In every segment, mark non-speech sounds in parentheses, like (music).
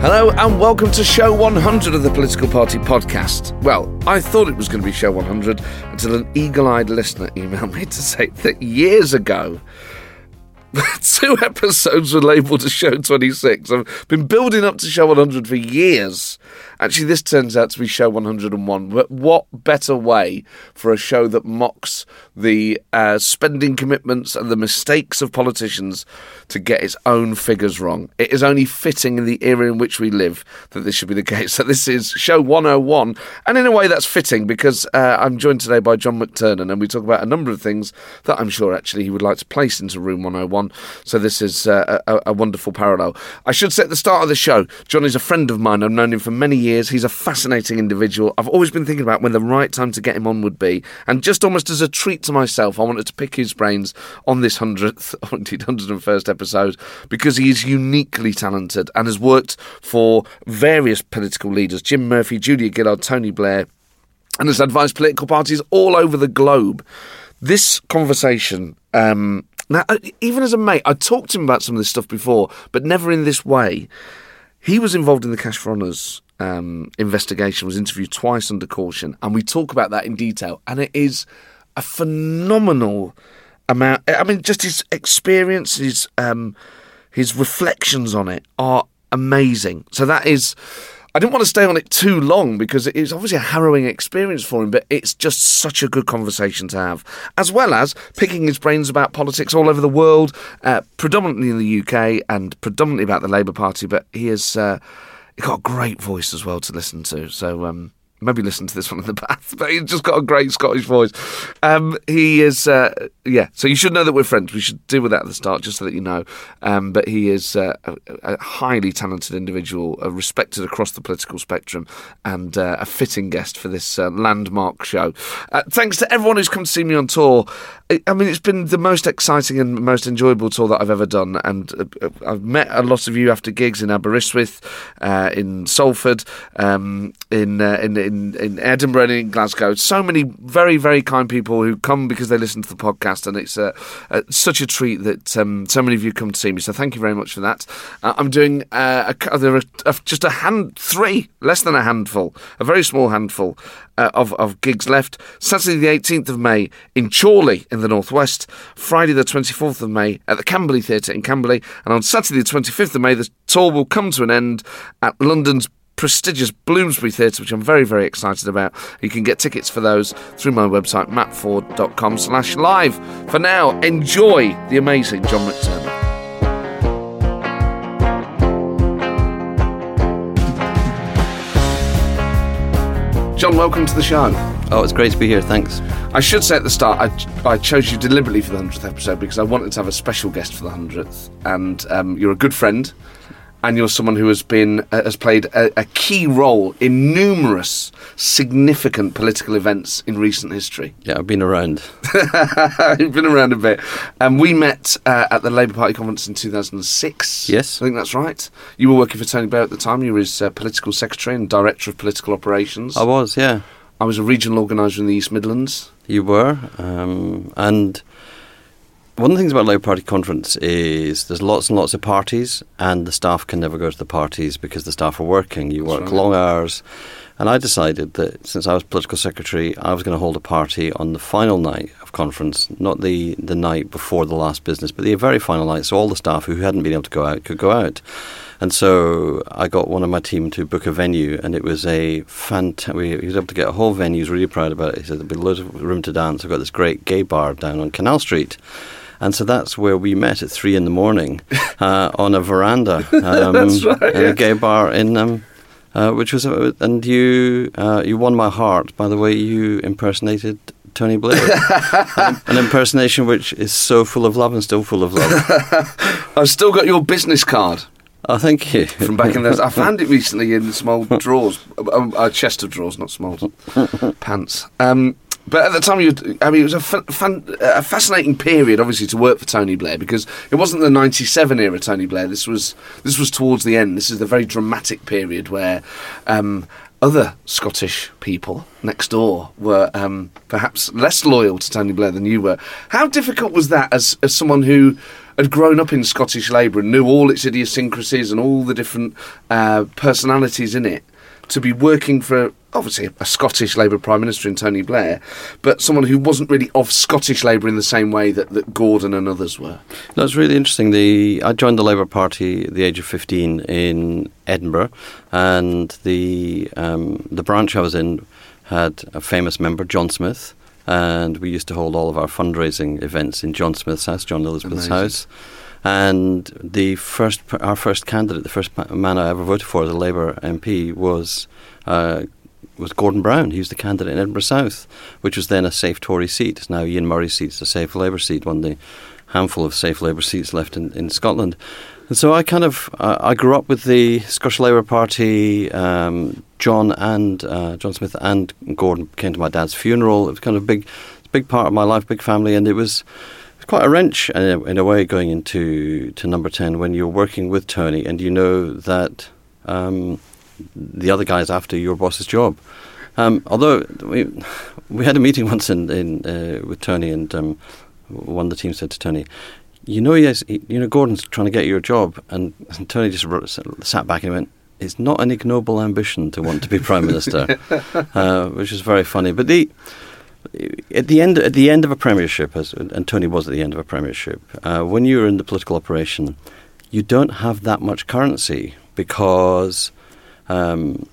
Hello and welcome to show 100 of the Political Party podcast. Well, I thought it was going to be show 100 until an eagle eyed listener emailed me to say that years ago, (laughs) two episodes were labelled as show 26. I've been building up to show 100 for years. Actually, this turns out to be show 101. But what better way for a show that mocks the uh, spending commitments and the mistakes of politicians to get its own figures wrong? It is only fitting in the era in which we live that this should be the (laughs) case. So this is show 101. And in a way, that's fitting because uh, I'm joined today by John McTernan and we talk about a number of things that I'm sure actually he would like to place into room 101. So this is uh, a, a wonderful parallel. I should say at the start of the show, John is a friend of mine. I've known him for many years years. He's a fascinating individual. I've always been thinking about when the right time to get him on would be. And just almost as a treat to myself, I wanted to pick his brains on this 100th, or indeed 101st episode, because he is uniquely talented and has worked for various political leaders Jim Murphy, Julia Gillard, Tony Blair, and has advised political parties all over the globe. This conversation, um, now, uh, even as a mate, I talked to him about some of this stuff before, but never in this way. He was involved in the Cash for Honours um, investigation, was interviewed twice under caution, and we talk about that in detail. And it is a phenomenal amount. I mean, just his experience, his um, his reflections on it are amazing. So that is. I didn't want to stay on it too long because it is obviously a harrowing experience for him, but it's just such a good conversation to have, as well as picking his brains about politics all over the world, uh, predominantly in the UK and predominantly about the Labour Party. But he is. Uh, he got a great voice as well to listen to. So um, maybe listen to this one in the (laughs) bath. But he's just got a great Scottish voice. Um, he is, uh, yeah. So you should know that we're friends. We should deal with that at the start, just so that you know. Um, but he is uh, a, a, highly talented individual, uh, respected across the political spectrum, and uh, a fitting guest for this uh, landmark show. Uh, thanks to everyone who's come to see me on tour. I mean, it's been the most exciting and most enjoyable tour that I've ever done, and I've met a lot of you after gigs in Aberystwyth, in Salford, um, in, in in, in Edinburgh and in Glasgow. So many very, very kind people who come because they listen to the podcast, and it's uh, uh, such a treat that um, so many of you come to see me. So thank you very much for that. Uh, I'm doing uh, a, there are just a hand, three, less than a handful, a very small handful uh, of, of gigs left. Saturday the 18th of May in Chorley in the Northwest, Friday the 24th of May at the Camberley Theatre in Camberley, and on Saturday the 25th of May the tour will come to an end at London's prestigious Bloomsbury Theatre, which I'm very, very excited about. You can get tickets for those through my website, mattforde.com slash live. For now, enjoy the amazing John McTernan. John, welcome to the show. Oh, it's great to be here. Thanks. I should say at the start, I, I chose you deliberately for the 100th episode because I wanted to have a special guest for the 100th. And um, you're a good friend and you're someone who has been uh, has played a, a, key role in numerous significant political events in recent history. Yeah, I've been around. (laughs) You've been around a bit. And um, we met uh, at the Labour Party conference in 2006. Yes, I think that's right. You were working for Tony Blair at the time. You were his uh, political secretary and director of political operations. I was, yeah. I was a regional organiser in the East Midlands. You were, um, and one of the things about Labour Party conference is there's lots and lots of parties, and the staff can never go to the parties because the staff are working. You work right. long hours. And I decided that since I was political secretary, I was going to hold a party on the final night of conference, not the, the night before the last business, but the very final night, so all the staff who hadn't been able to go out could go out. And so I got one of my team to book a venue, and it was a fantastic. We was able to get a whole venue. He was really proud about it. He said there'll be loads of room to dance. I've got this great gay bar down on Canal Street. And so that's where we met at three in the morning (laughs) uh, on a veranda (laughs) um, right, in yeah. a gay bar in. Um, uh, which was, uh, and you, uh, you won my heart by the way you impersonated Tony Blair, (laughs) an, an impersonation which is so full of love and still full of love. I've still got your business card Oh, thank you. from back in those. I found it recently in some old drawers, a, a chest of drawers, not small pants. Um, but at the time, you, I mean, it was a, a fascinating period, obviously, to work for Tony Blair because it wasn't the '97 era Tony Blair. This was this was towards the end. This is the very dramatic period where um, other Scottish people next door were um, perhaps less loyal to Tony Blair than you were. How difficult was that as as someone who had grown up in Scottish Labour and knew all its idiosyncrasies and all the different uh, personalities in it, to be working for obviously a Scottish Labour Prime Minister in Tony Blair, but someone who wasn't really of Scottish Labour in the same way that, that Gordon and others were. That's really interesting. The I joined the Labour Party at the age of fifteen in Edinburgh, and the um, the branch I was in had a famous member, John Smith, and we used to hold all of our fundraising events in John Smith's house, John Elizabeth's Amazing. house. And the first, our first candidate, the first man I ever voted for as a Labour MP was uh, was Gordon Brown. He was the candidate in Edinburgh South, which was then a safe Tory seat. It's now Ian Murray's seat. It's a safe Labour seat, one of the handful of safe Labour seats left in, in Scotland. And so I kind of uh, I grew up with the Scottish Labour Party. Um, John and uh, John Smith and Gordon came to my dad's funeral. It was kind of a big, big part of my life, big family, and it was. Quite a wrench in a, in a way going into to number 10 when you're working with Tony and you know that um, the other guy's after your boss's job. Um, although we, we had a meeting (laughs) once in, in uh, with Tony and um, one of the team said to Tony, you know, yes, you know, Gordon's trying to get you a job, and, and Tony just wrote, sat back and went, "It's not an ignoble ambition to want to be prime minister," (laughs) uh, which is very funny. But the at the end at the end of a premiership, as, and Tony was at the end of a premiership, uh, when you're in the political operation, you don't have that much currency because um,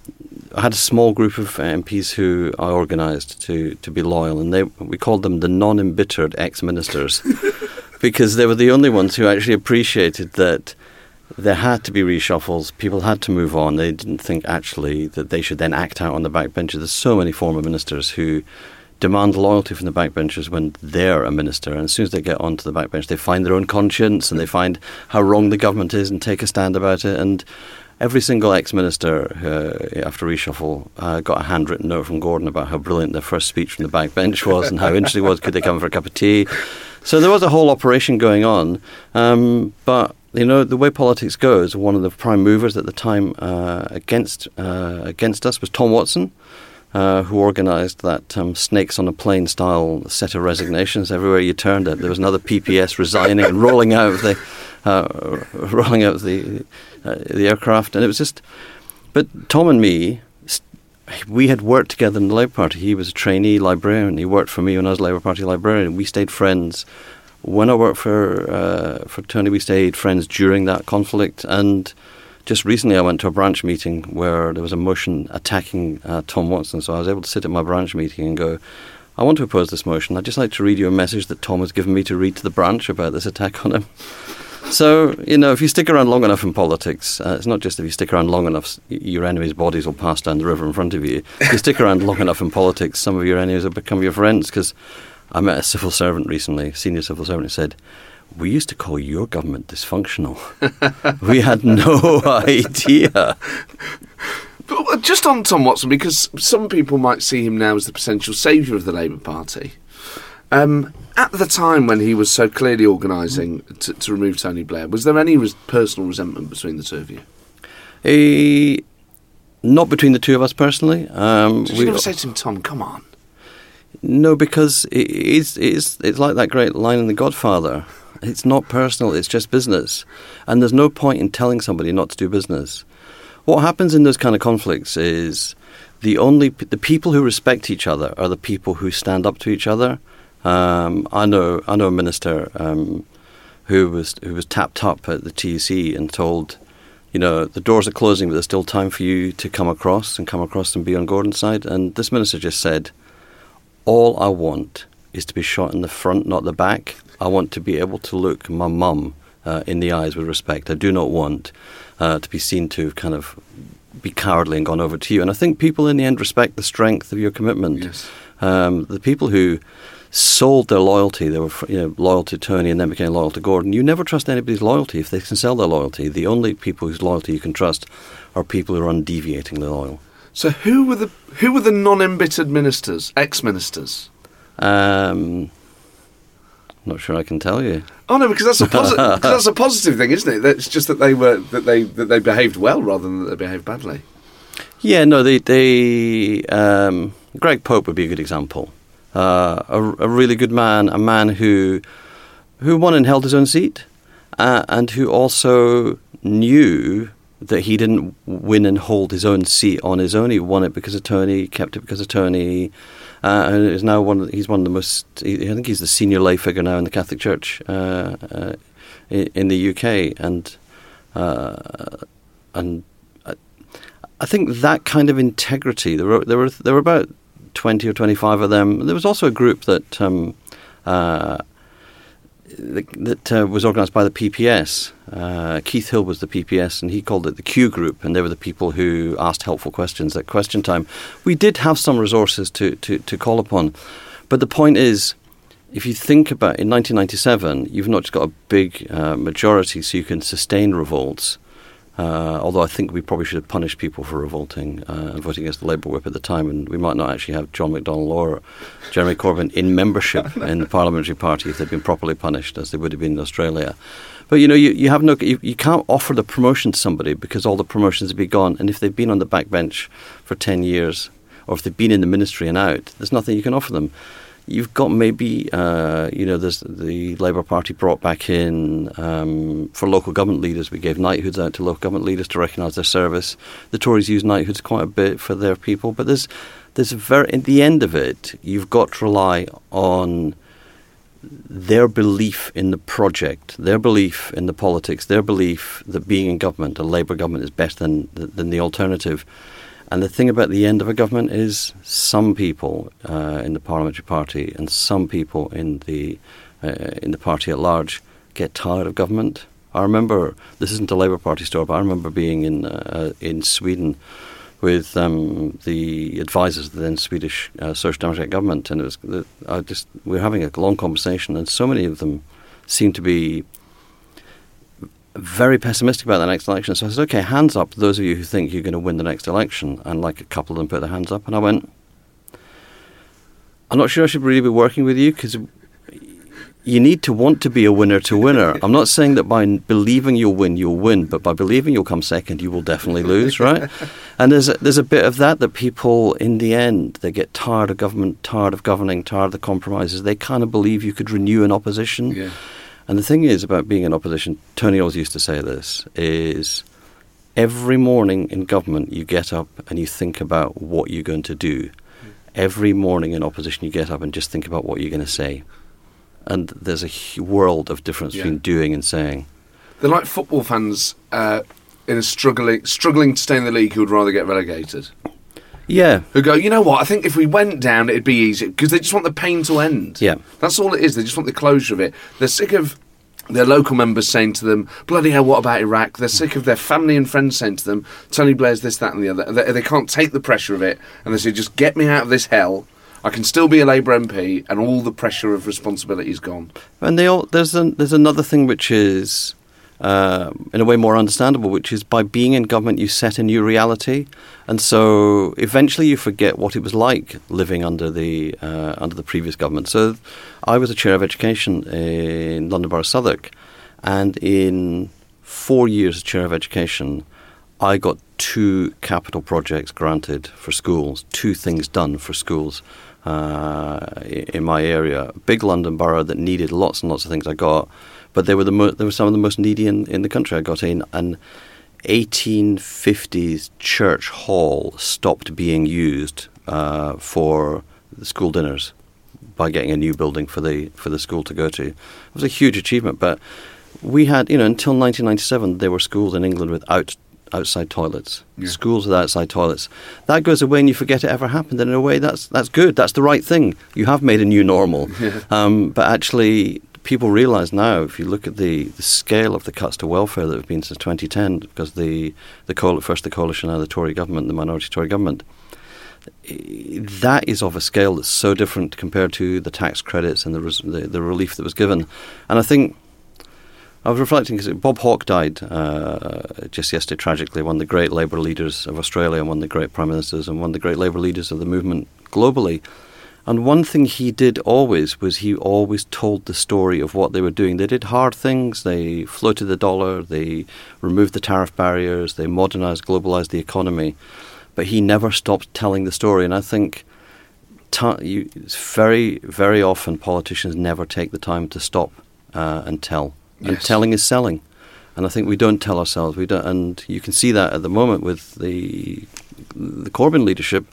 I had a small group of MPs who I organised to to be loyal, and they we called them the non-embittered ex-ministers (laughs) because they were the only ones who actually appreciated that there had to be reshuffles. People had to move on. They didn't think actually that they should then act out on the backbenches. There's so many former ministers who demand loyalty from the backbenchers when they're a minister, and as soon as they get onto the backbench, they find their own conscience and they find how wrong the government is and take a stand about it. And every single ex-minister uh, after reshuffle uh, got a handwritten note from Gordon about how brilliant their first speech from the backbench was and how interesting it was. Could they come for a cup of tea? So there was a whole operation going on, um, but you know the way politics goes. One of the prime movers at the time uh, against uh, against us was Tom Watson. Uh, who organised that um, snakes on a plane style set of resignations everywhere you turned it. There was another PPS resigning and rolling out of the rolling out the uh, the aircraft, and it was just. But Tom and me, we had worked together in the Labour Party. He was a trainee librarian. He worked for me when I was Labour Party librarian. We stayed friends. When I worked for uh, for Tony, we stayed friends during that conflict. And just recently, I went to a branch meeting where there was a motion attacking uh, Tom Watson. So I was able to sit at my branch meeting and go. I want to oppose this motion. I'd just like to read you a message that Tom has given me to read to the branch about this attack on him. So, you know, if you stick around long enough in politics, uh, it's not just if you stick around long enough, your enemies' bodies will pass down the river in front of you. If you stick around long enough in politics, some of your enemies will become your friends. Because I met a civil servant recently, senior civil servant, who said, We used to call your government dysfunctional. (laughs) we had no (laughs) idea. But just on Tom Watson, because some people might see him now as the potential saviour of the Labour Party. Um, at the time when he was so clearly organising to, to remove Tony Blair, was there any res- personal resentment between the two of you? Eh, not between the two of us personally. Um, Did you never say to him, Tom, come on? No, because it is it's it's like that great line in The Godfather. It's not personal; it's just business, and there's no point in telling somebody not to do business. What happens in those kind of conflicts is the only the people who respect each other are the people who stand up to each other. Um, I know I know a minister um, who was who was tapped up at the TUC and told, you know, the doors are closing, but there's still time for you to come across and come across and be on Gordon's side. And this minister just said, all I want is to be shot in the front, not the back. I want to be able to look my mum uh, in the eyes with respect. I do not want uh, to be seen to kind of be cowardly and gone over to you. And I think people in the end respect the strength of your commitment. Yes. Um, the people who sold their loyalty, they were you know, loyal to Tony and then became loyal to Gordon. You never trust anybody's loyalty if they can sell their loyalty. The only people whose loyalty you can trust are people who are undeviatingly loyal. So who were the who were the non-embittered ministers, ex-ministers? Um, not sure I can tell you. Oh no, because that's a positive. (laughs) that's a positive thing, isn't it? That's just that they were that they that they behaved well rather than that they behaved badly. Yeah, no, they, they um, Greg Pope would be a good example. Uh, a, a, really good man, a man who who won and held his own seat, uh, and who also knew that he didn't win and hold his own seat on his own. He won it because of Tony, kept it because of Tony, uh, and is now one. Of he's one of the most. I think he's the senior lay figure now in the Catholic Church uh, uh, in, the UK, and uh, and I think that kind of integrity. There were there were there were about twenty or twenty five of them. There was also a group that. Um, uh, that uh, was organised by the PPS. Uh, Keith Hill was the PPS, and he called it the Q Group, and they were the people who asked helpful questions at question time. We did have some resources to, to, to call upon, but the point is, if you think about in 1997, you've not just got a big uh, majority, so you can sustain revolts. Uh, although I think we probably should have punished people for revolting uh, and voting against the Labour whip at the time, and we might not actually have John McDonnell or Jeremy Corbyn in membership in the (laughs) parliamentary party if they'd been properly punished, as they would have been in Australia. But you know, you, you have no, you, you can't offer the promotion to somebody because all the promotions would be gone, and if they've been on the backbench for ten years, or if they've been in the ministry and out, there's nothing you can offer them you've got maybe uh, you know there's the Labour Party brought back in um, for local government leaders. We gave knighthoods out to local government leaders to recognise their service. The Tories use knighthoods quite a bit for their people, but there's there's a very at the end of it, you've got to rely on their belief in the project, their belief in the politics, their belief that being in government, a Labour government, is better than than the alternative. And the thing about the end of a government is some people uh, in the parliamentary party and some people in the uh, in the party at large get tired of government. I remember this isn't a Labour Party story, but I remember being in uh, in Sweden with um, the advisors of the then Swedish uh, Social Democratic government, and it was I just we were having a long conversation, and so many of them seemed to be very pessimistic about the next election. So I said, okay, hands up, those of you who think you're going to win the next election. And like a couple of them put their hands up. And I went, I'm not sure I should really be working with you because you need to want to be a winner to winner. (laughs) I'm not saying that by believing you'll win, you'll win, but by believing you'll come second, you will definitely lose, right? (laughs) and there's a, there's a bit of that that people, in the end, they get tired of government, tired of governing, tired of the compromises. They kind of believe you could renew an opposition. Yeah. And the thing is about being in opposition, Tony always used to say this, is every morning in government you get up and you think about what you're going to do. Every morning in opposition you get up and just think about what you're going to say. And there's a world of difference yeah. between doing and saying. They're like football fans uh, in a struggling struggling to stay in the league who would rather get relegated. Yeah. Who go, you know what? I think if we went down, it'd be easy because they just want the pain to end. Yeah. That's all it is. They just want the closure of it. They're sick of their local members saying to them, bloody hell, what about Iraq? They're sick of their family and friends saying to them, Tony Blair's this, that, and the other. They, they can't take the pressure of it. And they say, just get me out of this hell. I can still be a Labour MP, and all the pressure of responsibility is gone. And they all, there's, an, there's another thing which is uh, in a way more understandable, which is by being in government, you set a new reality, and so eventually you forget what it was like living under the uh, under the previous government. So, I was a chair of education in London Borough Southwark, and in four years as chair of education, I got two capital projects granted for schools, two things done for schools. Uh, in my area, big London borough that needed lots and lots of things. I got but they were the mo- they were some of the most needy in, in the country. I got in an 1850s church hall stopped being used uh, for the school dinners by getting a new building for the for the school to go to. It was a huge achievement, but we had you know until 1997 there were schools in England without outside toilets. Yeah. Schools with outside toilets. That goes away and you forget it ever happened. And in a way, that's that's good. That's the right thing. You have made a new normal. (laughs) Um, but actually, people realise now, if you look at the, the scale of the cuts to welfare that have been since 2010, because the, the coal, first the coalition, now the Tory government, the minority Tory government, that is of a scale that's so different compared to the tax credits and the, the, the relief that was given. And I think I was reflecting because Bob Hawke died uh, just yesterday, tragically, one of the great Labour leaders of Australia, one of the great prime ministers, and one of the great Labour leaders of the movement globally. And one thing he did always was he always told the story of what they were doing. They did hard things. They floated the dollar. They removed the tariff barriers. They modernized, globalized the economy but he never stopped telling the story. And I think ta- you, very, very often politicians never take the time to stop uh, and tell. Yes. And telling is selling. And I think we don't tell ourselves. We don't, and you can see that at the moment with the the Corbyn leadership.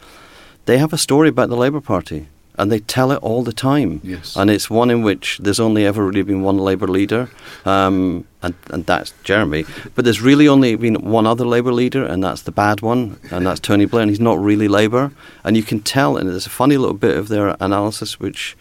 They have a story about the Labour Party and they tell it all the time. Yes. And it's one in which there's only ever really been one Labour leader, um, and, and that's Jeremy. But there's really only been one other Labour leader, and that's the bad one, and that's Tony Blair, and he's not really Labour. And you can tell, and there's a funny little bit of their analysis which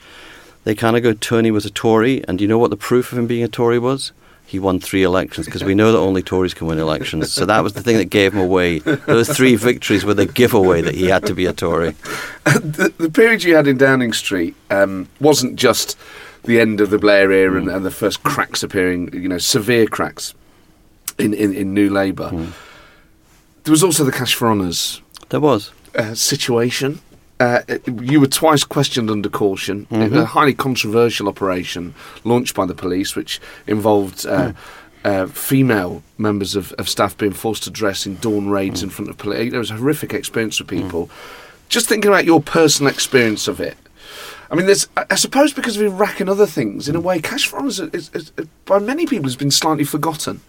they kind of go, Tony was a Tory, and do you know what the proof of him being a Tory was? He won three elections because we know that only Tories can win elections. So that was the thing that gave him away. Those three victories were the giveaway that he had to be a Tory. (laughs) the, the, period you had in Downing Street um, wasn't just the end of the Blair era mm. and, and, the first cracks appearing, you know, severe cracks in, in, in New Labour. Mm. There was also the cash for honours. There was. Uh, situation. Uh, you were twice questioned under caution. Mm-hmm. A highly controversial operation launched by the police, which involved uh, mm. uh, female members of, of, staff being forced to dress in dawn raids mm. in front of police. It was a horrific experience for people. Mm. Just thinking about your personal experience of it. I mean, there's, I suppose, because of Iraq and other things, in a way, cash for is, is, is, by many people, has been slightly forgotten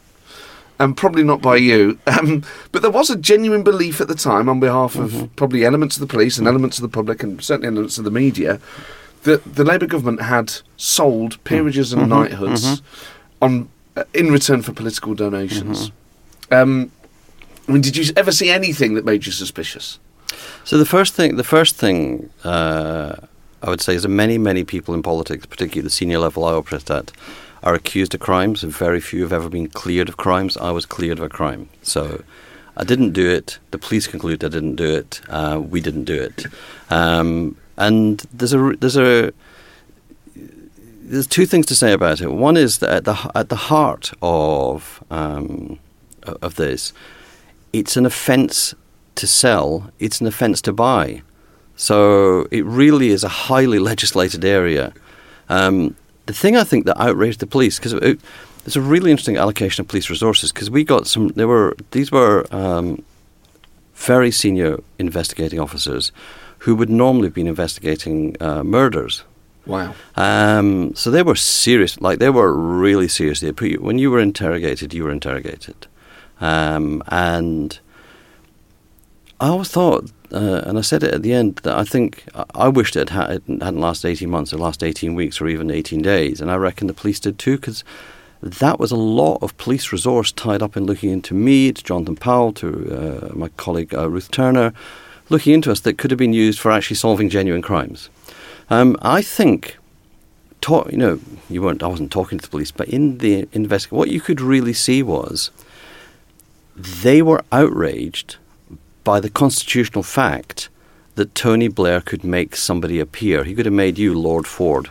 and probably not by you. Um, but there was a genuine belief at the time, on behalf of mm-hmm. probably elements of the police and elements of the public, and certainly elements of the media, that the Labour government had sold peerages and mm-hmm. knighthoods mm-hmm. on uh, in return for political donations. Mm-hmm. Um, I mean, did you ever see anything that made you suspicious? So the first thing, the first thing uh, I would say is that many, many people in politics, particularly the senior level I operate at, are accused of crimes, and very few have ever been cleared of crimes. I was cleared of a crime. So I didn't do it. The police conclude I didn't do it. Uh, we didn't do it. Um, and there's a there's a there's two things to say about it. One is that at the at the heart of um, of this, it's an offence to sell. It's an offence to buy. So it really is a highly (laughs) legislated area. Um, the thing I think that outraged the police because it, it's a really interesting allocation of police resources because we got some. There were these were um, very senior investigating officers who would normally have been investigating uh, murders. Wow. Um, so they were serious, like they were really serious. They put you, when you were interrogated, you were interrogated. Um, and I always thought uh, and I said it at the end that I think I wished it, had, hadn't lasted 18 months or last 18 weeks or even 18 days. And I reckon the police did too, because that was a lot of police resource tied up in looking into me, to Jonathan Powell, to uh, my colleague uh, Ruth Turner, looking into us that could have been used for actually solving genuine crimes. Um, I think, you know, you weren't. I wasn't talking to the police, but in the investigation, what you could really see was they were outraged by the constitutional fact that Tony Blair could make somebody appear. He could have made you Lord Forde.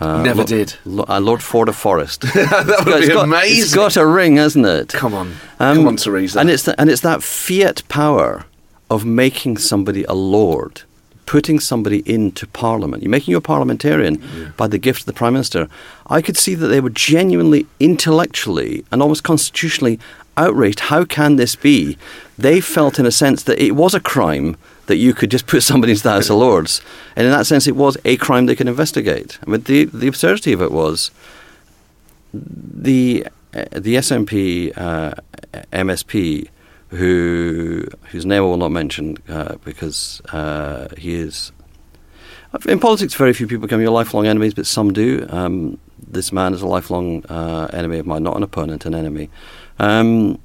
Uh, Never Lo- did. Lo- uh, Lord Forde of Forest. (laughs) that would got, be got, amazing. It's got a ring, hasn't it? Come on, um, come on, Theresa. And it's the, and it's that fiat power of making somebody a lord, putting somebody into Parliament. You're making you a parliamentarian yeah. by the gift of the Prime Minister. I could see that they were genuinely, intellectually, and almost constitutionally outraged. How can this be? They felt, in a sense, that it was a crime that you could just put somebody into the House of Lords. And in that sense, it was a crime they could investigate. I mean, the, the absurdity of it was the, uh, the SNP uh, MSP, who, whose name I will not mention uh, because uh, he is. In politics, very few people become your lifelong enemies, but some do. Um, this man is a lifelong uh, enemy of mine, not an opponent, an enemy. Um,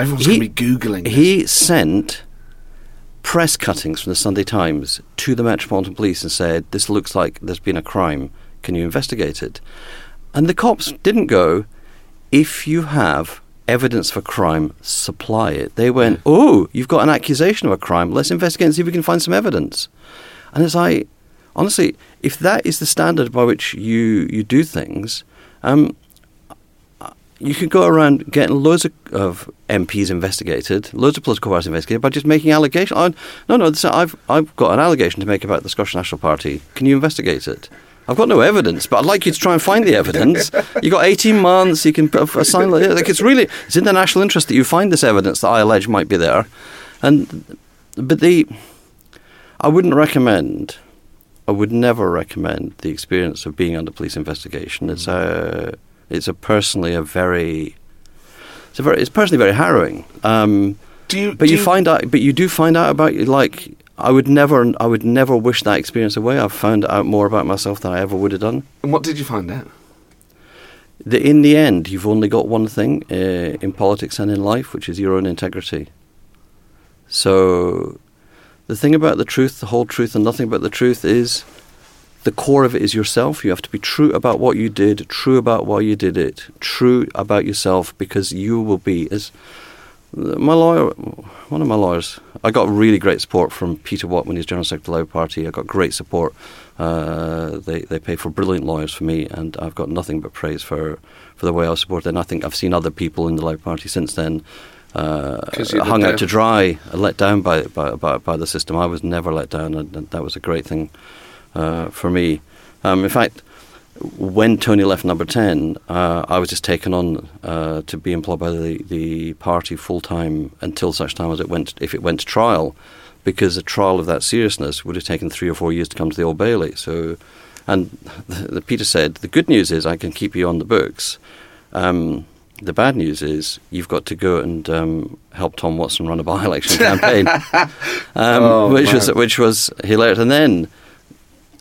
Everyone's going to be Googling. This. He sent press cuttings from the Sunday Times to the Metropolitan Police and said, This looks like there's been a crime. Can you investigate it? And the cops didn't go, if you have evidence for crime, supply it. They went, oh, you've got an accusation of a crime. Let's investigate and see if we can find some evidence. And it's like, honestly, if that is the standard by which you, you do things, um, you could go around getting loads of, of, MPs investigated, loads of political parties investigated by just making allegations. Oh, no, no, this, I've, I've got an allegation to make about the Scottish National Party. Can you investigate it? I've got no evidence, but I'd like you to try and find the evidence. (laughs) You've got 18 months, you can assign, like, it's really, it's in the national interest that you find this evidence that I allege might be there. And, but the, I wouldn't recommend, I would never recommend the experience of being under police investigation. It's a, it's a personally a very, it's a very, it's personally very harrowing. Um, do you, but do you, you find out, but you do find out about like I would never, I would never wish that experience away. I've found out more about myself than I ever would have done. And what did you find out? The, in the end, you've only got one thing uh, in politics and in life, which is your own integrity. So, the thing about the truth, the whole truth, and nothing but the truth is the core of it is yourself. You have to be true about what you did, true about why you did it, true about yourself, because you will be as my lawyer, one of my lawyers, I got really great support from Peter Watt when he was General Secretary of the Labour Party. I got great support. Uh, they they pay for brilliant lawyers for me, and I've got nothing but praise for, for the way I was supported. And I think I've seen other people in the Labour Party since then uh, hung out to dry, let down by, by, by by the system. I was never let down, and, and that was a great thing uh, for me. Um, in fact, when Tony left Number Ten, uh, I was just taken on uh, to be employed by the, the party full time until such time as it went, if it went to trial, because a trial of that seriousness would have taken three or four years to come to the Old Bailey. So, and the, the Peter said, the good news is I can keep you on the books. Um, the bad news is you've got to go and um, help Tom Watson run a by-election (laughs) campaign, (laughs) um, oh, which man. was which was hilarious. And then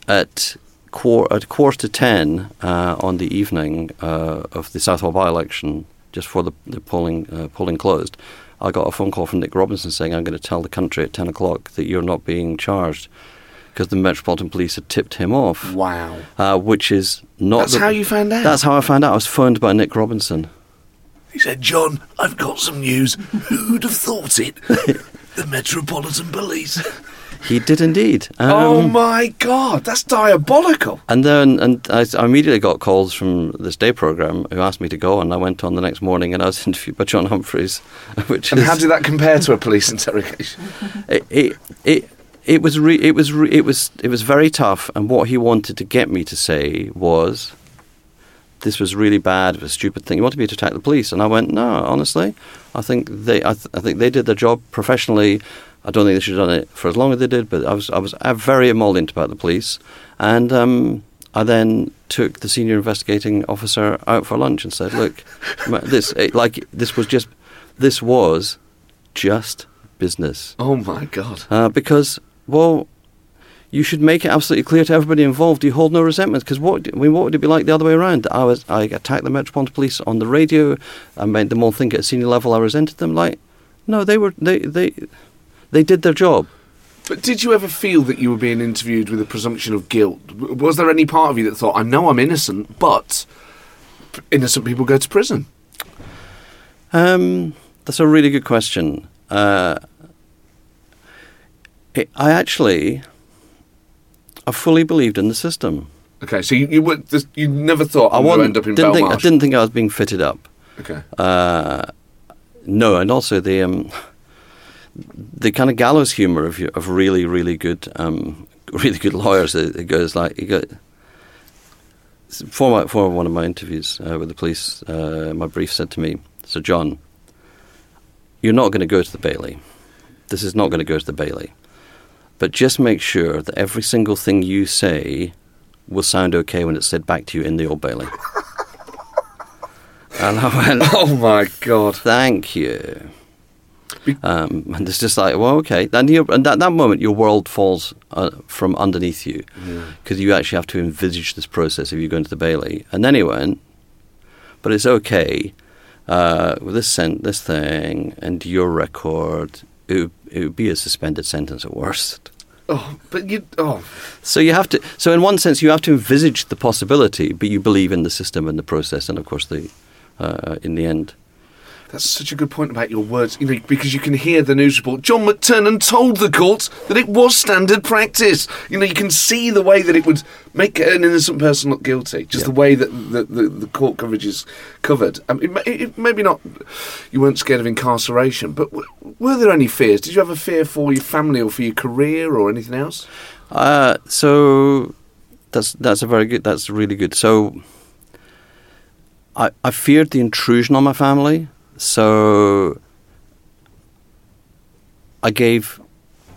at quar- at quarter to ten uh, on the evening uh, of the Southall by-election, just before the, the polling uh, polling closed, I got a phone call from Nick Robinson saying, "I'm going to tell the country at ten o'clock that you're not being charged." Because the Metropolitan Police had tipped him off. Wow. Uh, which is not. That's the, how you found out. That's how I found out. I was phoned by Nick Robinson. He said, "John, I've got some news. Who'd have thought it? (laughs) the Metropolitan Police." He did indeed. Um, oh my God, that's diabolical! And then, and I, I, immediately got calls from this day program who asked me to go, and I went on the next morning, and I was (laughs) interviewed by John Humphrys. (laughs) Which and is, how did that compare to a police interrogation? (laughs) It it it, it was re, it was re, it was it was very tough, and what he wanted to get me to say was. This was really bad. It was a stupid thing. He wanted me to attack the police, and I went, "No, honestly, I think they, I, th- I think they did their job professionally. I don't think they should have done it for as long as they did, but I was I was very emollient about the police, and um, I then took the senior investigating officer out for lunch and said, "Look, (laughs) this it, like this was just this was just business." Oh my god! Uh, because well, you should make it absolutely clear to everybody involved you hold no resentment. Because what I mean, what would it be like the other way around? I was I attacked the Metropolitan Police on the radio. I made them all think at a senior level I resented them. Like, no, they were they they they did their job. But did you ever feel that you were being interviewed with a presumption of guilt? Was there any part of you that thought, I know I'm innocent, but innocent people go to prison? Um, that's a really good question. Uh, it, I actually, I fully believed in the system. Okay, so you you, were, you never thought I would end up in didn't think, I didn't think I was being fitted up. Okay. Uh, no, and also the um, the kind of gallows humor of of really really good um, (laughs) really good lawyers. It, goes like you go. For, my, for one of my interviews uh, with the police, uh, my brief said to me, "So John, you're not going to go to the Bailey. This is not going to go to the Bailey. But just make sure that every single thing you say will sound okay when it's said back to you in the Old Bailey." (laughs) and I went, (laughs) "Oh my God, thank you." Um, and it's just like, well, okay. And, and at that moment, your world falls uh, from underneath you because you actually have to envisage this process if you go into the Bailey. And then he went, but it's okay uh, with this sen- this thing and your record. It would, it would be a suspended sentence at worst. Oh, but you. Oh, So you have to. So in one sense, you have to envisage the possibility, but you believe in the system and the process, and of course, the uh, in the end. That's such a good point about your words. You know, because you can hear the news report. John McTernan told the court that it was standard practice. You know, you can see the way that it would make an innocent person look guilty. Just the way that the, the, the court coverage is covered. Um, it, it, maybe not. You weren't scared of incarceration, but w- were there any fears? Did you have a fear for your family or for your career or anything else? Uh, so that's that's a very good. That's really good. So I I feared the intrusion on my family. So I gave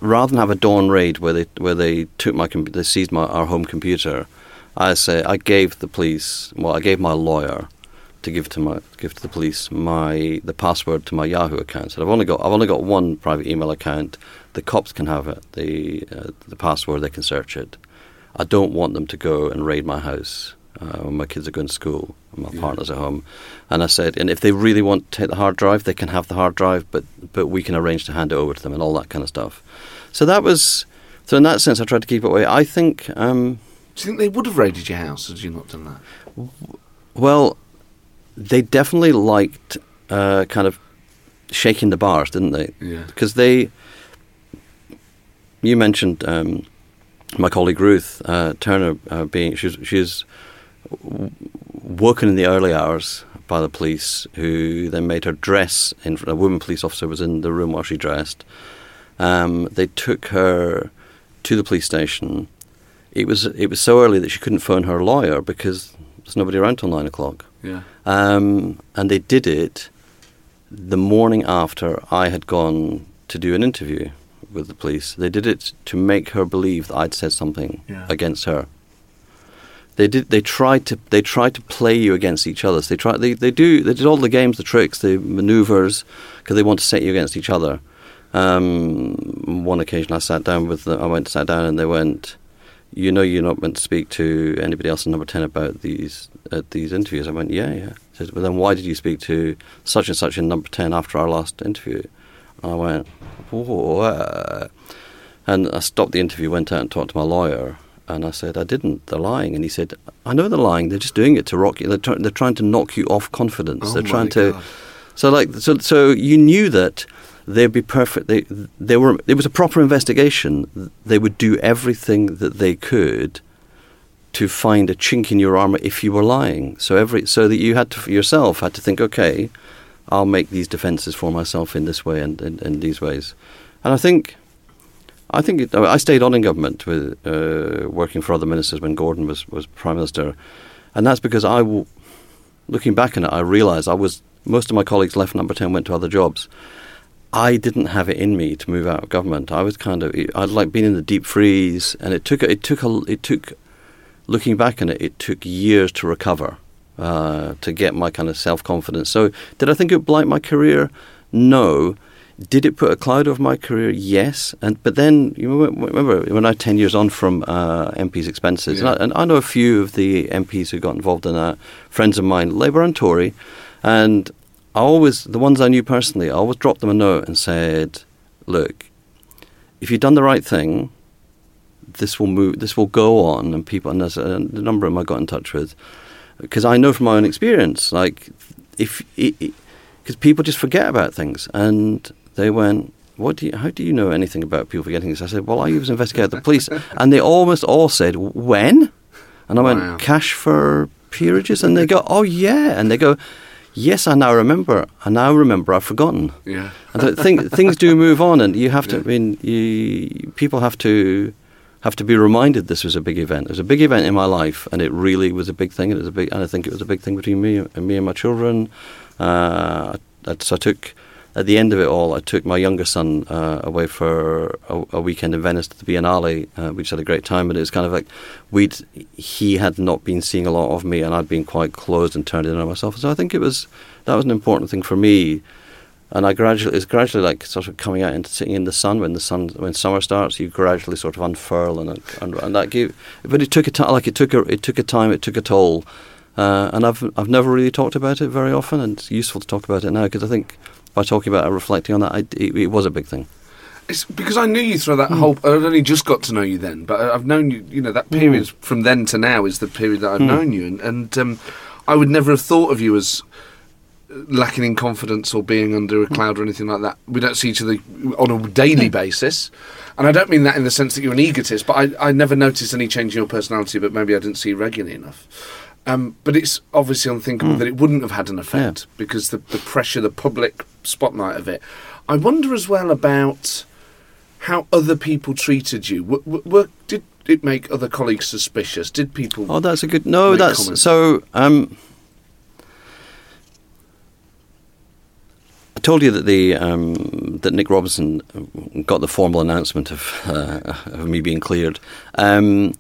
rather than have a dawn raid where they where they took my com- they seized my our home computer. I say I gave the police. Well, I gave my lawyer to give to my give to the police my the password to my Yahoo account. So I've only got I've only got one private email account. The cops can have it. The uh, the password they can search it. I don't want them to go and raid my house uh, when my kids are going to school and my partner's at home. And I said, and if they really want to take the hard drive, they can have the hard drive, but but we can arrange to hand it over to them and all that kind of stuff. So that was so in that sense, I tried to keep it away. I think. Um, Do you think they would have raided your house had you not done that? Well, they definitely liked uh, kind of shaking the bars, didn't they? Yeah. Because they, you mentioned um, my colleague Ruth uh, Turner uh, being she's she's woken in the early hours by the police, who then made her dress. In a woman police officer was in the room while she dressed. Um, they took her to the police station. It was it was so early that she couldn't phone her lawyer because there's nobody around till nine o'clock. Yeah. Um, and they did it the morning after I had gone to do an interview with the police. They did it to make her believe that I'd said something Yeah. against her. They did. They tried to. They tried to play you against each other. So they try. They, they do. They did all the games, the tricks, the manoeuvres, because they want to set you against each other. Um, one occasion, I sat down with them. I went sat down, and they went, "You know, you're not meant to speak to anybody else in number ten about these at these interviews." I went, "Yeah, yeah." Said, "Well, then why did you speak to such and such in number ten after our last interview?" And I went, "What?" And I stopped the interview, went out and talked to my lawyer, and I said, "I didn't. They're lying." And he said, "I know they're lying. They're just doing it to rock you. They're, try- they're trying to knock you off confidence. Oh they're trying to." God. So like so so you knew that they'd be perfect. They they were it was a proper investigation. They would do everything that they could to find a chink in your armor if you were lying. So every so that you had to yourself had to think, okay, I'll make these defenses for myself in this way and in these ways. And I think. I think it, I stayed on in government with uh, working for other ministers when Gordon was, was prime minister, and that's because I, w- looking back on it, I realised I was most of my colleagues left Number Ten, went to other jobs. I didn't have it in me to move out of government. I was kind of I'd like been in the deep freeze, and it took it took a, it took looking back on it, it took years to recover uh, to get my kind of self confidence. So did I think it would blight my career? No. Did it put a cloud over my career? Yes. And but then you remember, when I ten years on from uh, MP's expenses, Yeah. and, I, and I know a few of the MPs who got involved in that, friends of mine, Labour and Tory, and I always the ones I knew personally, I always dropped them a note and said, "Look, if you've done the right thing, this will move. This will go on, and people. And there's a, the number of them I got in touch with because I know from my own experience, like if because people just forget about things, and they went. What do you, how do you know anything about people forgetting this? I said, well, I was investigating the police, (laughs) and they almost all said, when? And I Wow. went, cash for peerages? And they go, oh, yeah. And they go, yes, I now remember. I now remember, I've forgotten. Yeah. And (laughs) things do move on, and you have to. Yeah. I mean, you, people have to have to be reminded this was a big event. It was a big event in my life, and it really was a big thing. It was a big, and I think it was a big thing between me and me and my children. Uh, so I took. At the end of it all, I took my younger son uh, away for a, a weekend in Venice to the Biennale. Uh, we had a great time, but it was kind of like we'd he had not been seeing a lot of me, and I'd been quite closed and turned in on myself. So I think it was that was an important thing for me and I gradually it's gradually like sort of coming out into sitting in the sun when the sun when summer starts you gradually sort of unfurl and and, and that gave but it took a time like it took a it took a time it took a toll uh, and I've I've never really talked about it very often and it's useful to talk about it now because I think by talking about it reflecting on that I, it, it was a big thing It's because I knew you through that hmm. whole. I'd only just got to know you then, but I- I've known you. You know that hmm. period from then to now is the period that I've hmm. known you, and, and um, I would never have thought of you as uh, lacking in confidence or being under a cloud or anything like that. We don't see each other on a daily basis, and I don't mean that in the sense that you're an egotist. But I, I never noticed any change in your personality. But maybe I didn't see you regularly enough. Um, but it's obviously unthinkable that it wouldn't have had an effect because the, the pressure, the public spotlight of it. I wonder as well about how other people treated you. W- w- were, did it make other colleagues suspicious? Did people? Oh, that's a good. No, that's comments. so. Um, I told you that the um, that Nick Robinson got the formal announcement of uh, (laughs) of me being cleared. Um,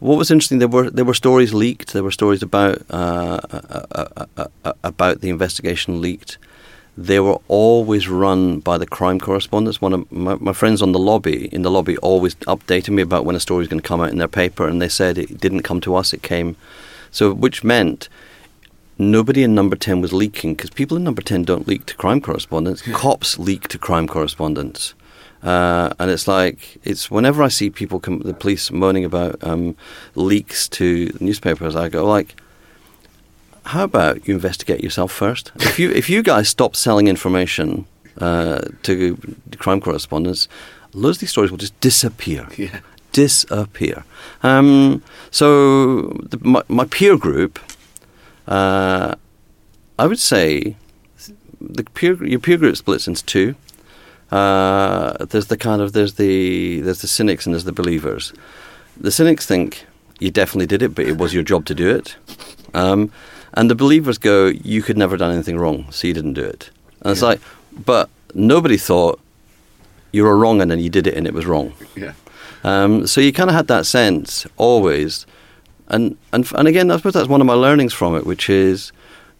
what was interesting, there were there were stories leaked. There were stories about uh, uh, uh, uh, uh, about the investigation leaked. They were always run by the crime correspondents. One of my, my friends on the lobby in the lobby always updated me about when a story was going to come out in their paper, and they said it didn't come to us; it came. So, which meant nobody in number 10 was leaking because people in number 10 don't leak to crime correspondents. Cops leak to crime correspondents. Uh, and it's like, it's whenever I see people, come, the police moaning about um, leaks to newspapers, I go like, how about you investigate yourself first? If you, if you guys stop selling information uh, to crime correspondents, loads of these stories will just disappear (laughs) Yeah. disappear. Um, so the, my, my peer group, uh, I would say, the peer your peer group splits into two. Uh, there's the kind of there's the there's the cynics and there's the believers. The cynics think you definitely did it, but it was your job to do it. Um, and the believers go, you could never have done anything wrong, so you didn't do it. And it's Yeah. like, but nobody thought you were wrong and then you did it and it was wrong. Yeah. Um, so you kind of had that sense always, and and and again, I suppose that's one of my learnings from it, which is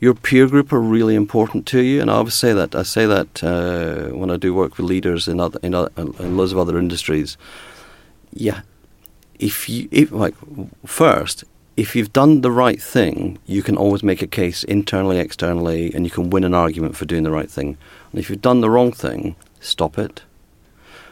your peer group are really important to you. And I always say that I say that uh, when I do work with leaders in other, in, other, in loads of other industries. Yeah, if you if like first. If you've done the right thing, you can always make a case internally, externally, and you can win an argument for doing the right thing. And if you've done the wrong thing, stop it.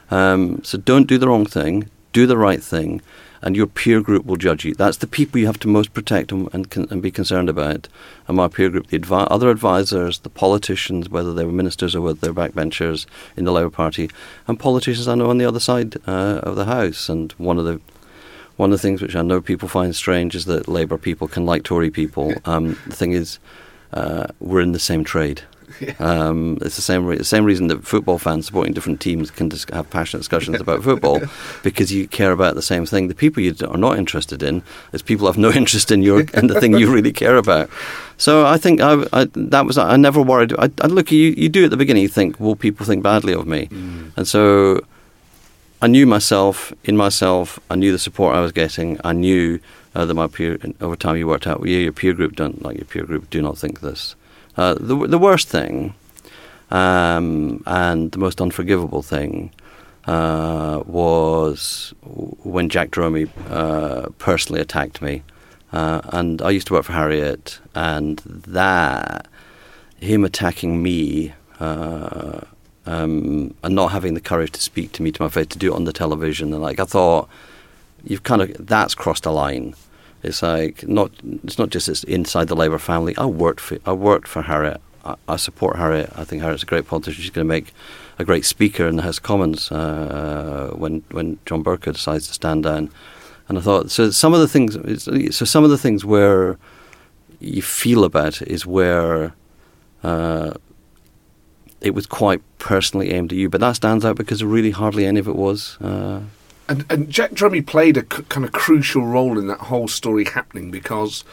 Um, so don't do the wrong thing, do the right thing, and your peer group will judge you. That's the people you have to most protect and, and, and be concerned about. And my peer group, the advi- other advisors, the politicians, whether they were ministers or whether they were backbenchers in the Labour Party, and politicians I know on the other side uh, of the House. And one of the one of the things which I know people find strange is that Labour people can like Tory people. Um, the thing is, uh, we're in the same trade. (laughs) Um, it's the same re- same reason that football fans supporting different teams can dis- have passionate discussions about football (laughs) because you care about the same thing. The people you d- are not interested in is people have no (laughs) interest in your in the thing you really care about. So I think I, I that was I never worried. I, I look you you do at the beginning. You think, will people think badly of me? And so I knew myself in myself. I knew the support I was getting. I knew uh, that my peer over time you worked out. Well, yeah, your peer group don't like your peer group. Do not think this. Uh, the the worst thing, um, and the most unforgivable thing, uh, was when Jack Dromey uh, personally attacked me. Uh, and I used to work for Harriet, and that him attacking me uh, um, and not having the courage to speak to me to my face, to do it on the television, and like I thought, you've kind of that's crossed a line. It's like not it's not just it's inside the Labour family. I worked for I worked for Harriet. I, I support Harriet. I think Harriet's a great politician. She's going to make a great speaker in the House of Commons uh, when when John Bercow decides to stand down. And I thought so. Some of the things so some of the things where you feel about it is where uh, it was quite personally aimed at you, but that stands out because really hardly any of it was. Uh, And, and Jack Dromey played a c- kind of crucial role in that whole story happening because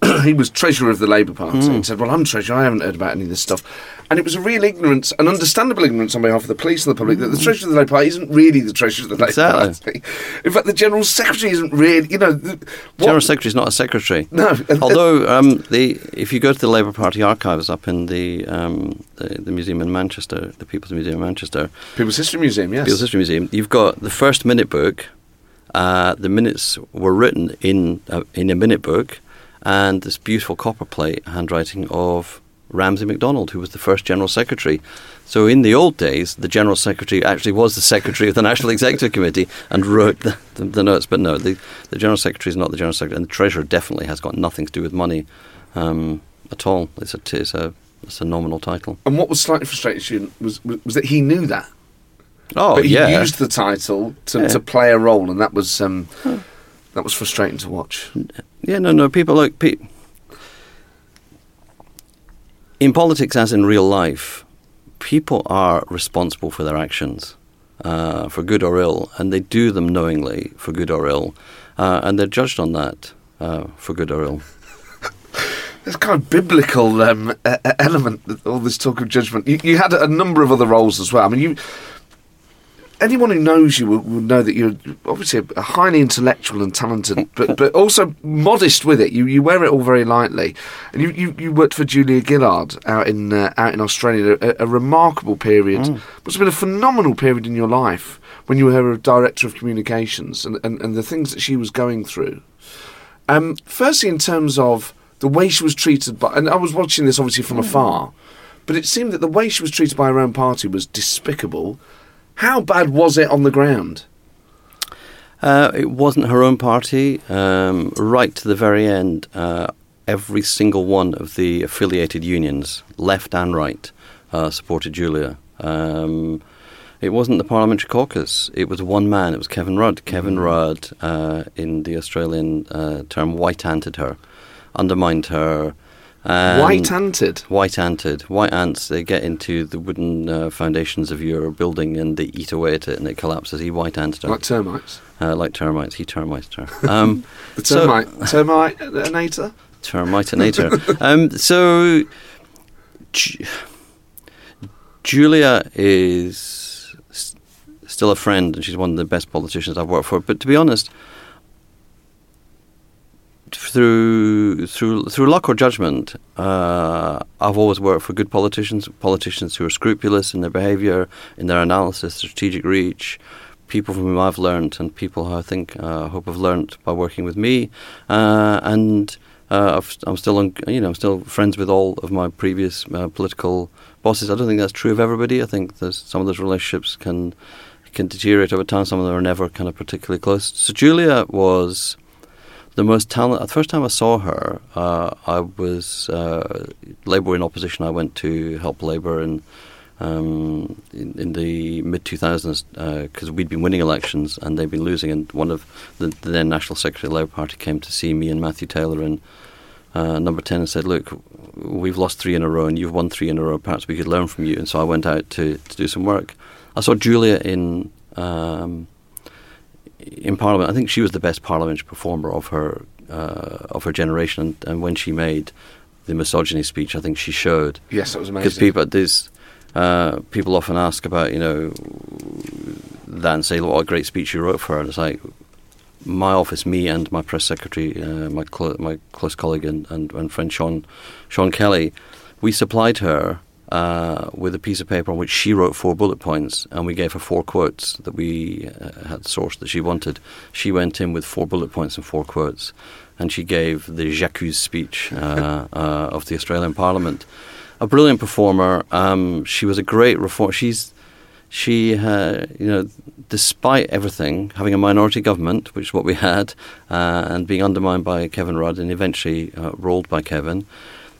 (clears throat) he was treasurer of the Labour Party Hmm. and said, "Well, I'm treasurer. I haven't heard about any of this stuff." And it was a real ignorance, an understandable ignorance on behalf of the police and the public that the treasurer of the Labour Party isn't really the treasurer of the Labour Hmm. Exactly. Party. (laughs) In fact, the general secretary isn't really, you know, the, General Secretary is not a secretary. No, (laughs) Although, um, the, if you go to the Labour Party archives up in the, um, the the museum in Manchester, the People's Museum in Manchester, People's History Museum, yes. People's History Museum, you've got the first minute book. Uh, the minutes were written in uh, in a minute book, and this beautiful copper plate handwriting of Ramsay MacDonald, who was the first General Secretary. So in the old days, the General Secretary actually was the Secretary of the National Executive Committee and wrote the, the, the, notes. But no, the, the General Secretary is not the General Secretary, and the Treasurer definitely has got nothing to do with money um, at all. It's a, it's, a, it's a nominal title. And what was slightly frustrating was, was, was that he knew that. Oh, but he yeah. used the title to, Yeah. to play a role, and that was um, that was frustrating to watch. Yeah, no, no. People like pe- in politics, as in real life, people are responsible for their actions, uh, for good or ill, and they do them knowingly, for good or ill, uh, and they're judged on that uh, for good or ill. (laughs) It's kind of biblical um, element, all this talk of judgment. You, you had a number of other roles as well. I mean, you. Anyone who knows you will, will know that you're obviously a highly intellectual and talented, (laughs) but but also modest with it. You you wear it all very lightly, and you, you, you worked for Julia Gillard out in uh, out in Australia, a, a remarkable period. Must have been a phenomenal period in your life when you were her director of communications and, and, and the things that she was going through. Um, firstly, in terms of the way she was treated by, and I was watching this obviously from afar, but it seemed that the way she was treated by her own party was despicable. How bad was it on the ground? Uh, it wasn't her own party. Um, right to the very end, uh, every single one of the affiliated unions, left and right, uh, supported Julia. Um, it wasn't the parliamentary caucus. It was one man. It was Kevin Rudd. Kevin Rudd, uh, in the Australian uh, term, white-anted her, undermined her. And- White-anted. White-anted. White ants, they get into the wooden uh, foundations of your building and they eat away at it and it collapses. He white-anted Like termites. uh, like termites. He termites her. Um, (laughs) The So- termite, termiteanator? termitinator. um, so, Ju- Julia is s- still a friend, and she's one of the best politicians I've worked for. But to be honest, through through through luck or judgment, uh, I've always worked for good politicians, politicians who are scrupulous in their behaviour, in their analysis, strategic reach, people from whom I've learned, and people who I think uh, hope have learned by working with me, uh, and. Uh, I've, I'm still, on, you know, I'm still friends with all of my previous uh, political bosses. I don't think that's true of everybody. I think some of those relationships can can deteriorate over time. Some of them are never kind of particularly close. So Julia was the most talented. The first time I saw her, uh, I was uh, Labour in opposition. I went to help Labour in um, in, in the mid 2000s because we'd been winning elections and they'd been losing. And one of the, the then National Secretary of the Labour Party came to see me and Matthew Taylor in uh, number 10 and said, Look, we've lost three in a row and you've won three in a row. Perhaps we could learn from you. And so I went out to, to do some work. I saw Julia in. Um, in Parliament, I think she was the best parliamentary performer of her uh, of her generation, and, and when she made the misogyny speech, I think she showed Yes, that was amazing. because people there's uh, people often ask about you know that and say what a great speech you wrote for her, and it's like my office, me and my press secretary, uh, my my close colleague and, and, and friend Sean Sean Kelly, we supplied her. Uh, with a piece of paper on which she wrote four bullet points, and we gave her four quotes that we uh, had sourced that she wanted. She went in with four bullet points and four quotes, and she gave the J'accuse speech uh, (laughs) uh, of the Australian Parliament. A brilliant performer. Um, she was a great reform. She's she, uh, you know, despite everything, having a minority government, which is what we had, uh, and being undermined by Kevin Rudd and eventually uh, rolled by Kevin,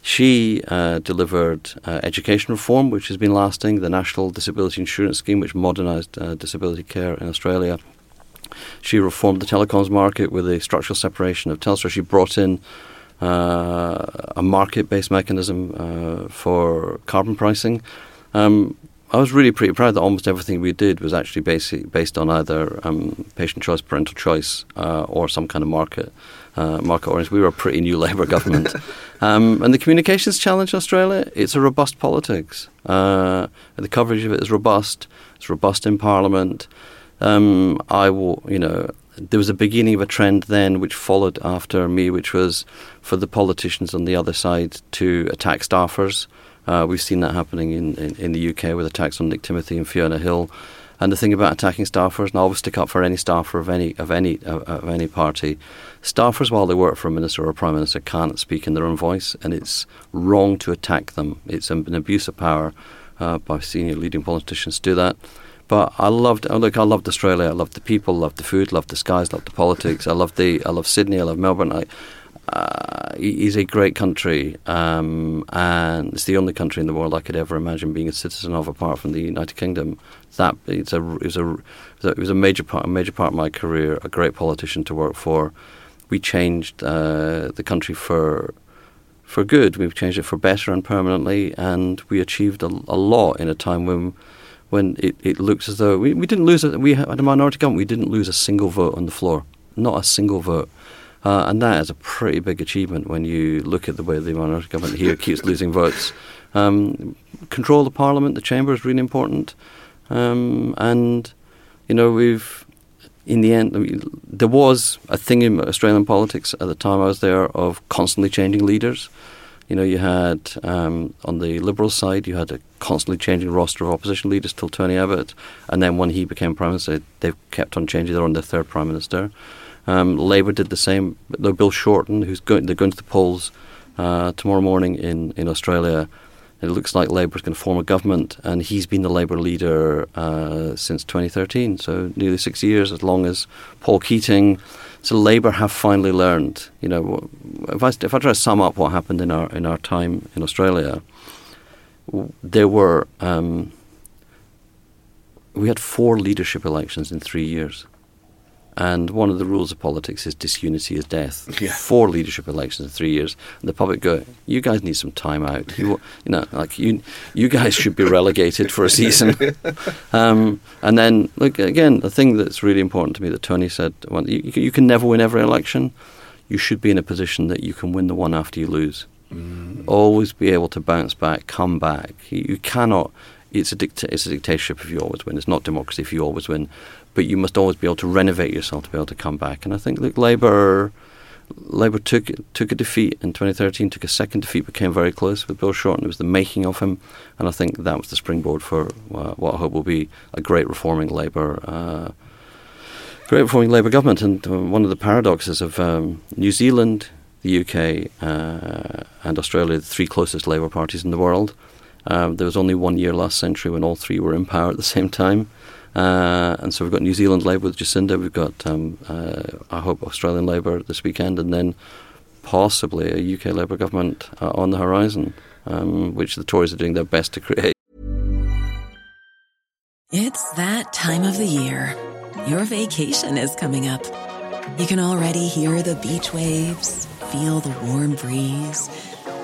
she uh, delivered uh, education reform, which has been lasting, the National Disability Insurance Scheme, which modernised uh, disability care in Australia. She reformed the telecoms market with a structural separation of Telstra. She brought in uh, a market-based mechanism uh, for carbon pricing. Um, I was really pretty proud that almost everything we did was actually basic, based on either um, patient choice, parental choice, uh, or some kind of market uh, market oriented. We were a pretty new (laughs) Labour government, um, and the communications challenge in Australia it's a robust politics. Uh, the coverage of it is robust. It's robust in Parliament. Um, I will, you know, there was a beginning of a trend then which followed after me, which was for the politicians on the other side to attack staffers. Uh, we've seen that happening in, in, in the UK with attacks on Nick Timothy and Fiona Hill. And the thing about attacking staffers, and I always stick up for any staffer of any of any of any party. Staffers, while they work for a minister or a prime minister, can't speak in their own voice, and it's wrong to attack them. It's an abuse of power uh, by senior leading politicians to do that. But I loved. Oh, look, I loved Australia. I loved the people, loved the food, loved the skies, loved the politics. I loved the. I love Sydney. I love Melbourne. I, uh, a great country, um, and it's the only country in the world I could ever imagine being a citizen of, apart from the United Kingdom. That it's a it was a it was a major part a major part of my career. A great politician to work for. We changed uh, the country for for good. We've changed it for better and permanently, and we achieved a, a lot in a time when when it, it looks as though we, we didn't lose a, we had a minority government. We didn't lose a single vote on the floor, not a single vote. Uh, and that is a pretty big achievement when you look at the way the minority government here keeps losing votes. Um, control the parliament, the chamber is really important. Um, and, you know, we've, in the end, I mean, there was a thing in Australian politics at the time I was there of constantly changing leaders. You know, you had um, on the Liberal side, you had a constantly changing roster of opposition leaders till Tony Abbott, and then when he became prime minister, they've kept on changing. They're on their third prime minister. Um, Labour did the same. Though Bill Shorten, who's going, they're going to the polls uh, tomorrow morning in in Australia. It looks like Labour is going to form a government, and he's been the Labour leader uh, since 2013, so nearly six years, as long as Paul Keating. So Labour have finally learned. You know, if I if I try to sum up what happened in our in our time in Australia, there were um, we had four leadership elections in three years. And one of the rules of politics is disunity is death. (laughs) Yeah. Four leadership elections in three years, and the public go, "You guys need some time out. You, (laughs) you know, like you, you guys should be relegated for a season." (laughs) Um, and then, look again, the thing that's really important to me that Tony said: well, you, you can never win every election. You should be in a position that you can win the one after you lose. Mm. Always be able to bounce back, come back. You, you cannot it's a, dicta- it's a dictatorship if you always win. It's not democracy if you always win. But you must always be able to renovate yourself to be able to come back. And I think look, Labour Labour took took a defeat in 2013, took a second defeat, became very close with Bill Shorten. It was the making of him, and I think that was the springboard for uh, what I hope will be a great reforming Labour. Uh, great reforming Labour government, and uh, one of the paradoxes of um, New Zealand, the UK, uh, and Australia, the three closest Labour parties in the world, um, there was only one year last century when all three were in power at the same time. Uh, and so we've got New Zealand Labour with Jacinda, we've got, um, uh, I hope, Australian Labour this weekend, and then possibly a UK Labour government uh, on the horizon, um, which the Tories are doing their best to create. It's that time of the year. Your vacation is coming up. You can already hear the beach waves, feel the warm breeze,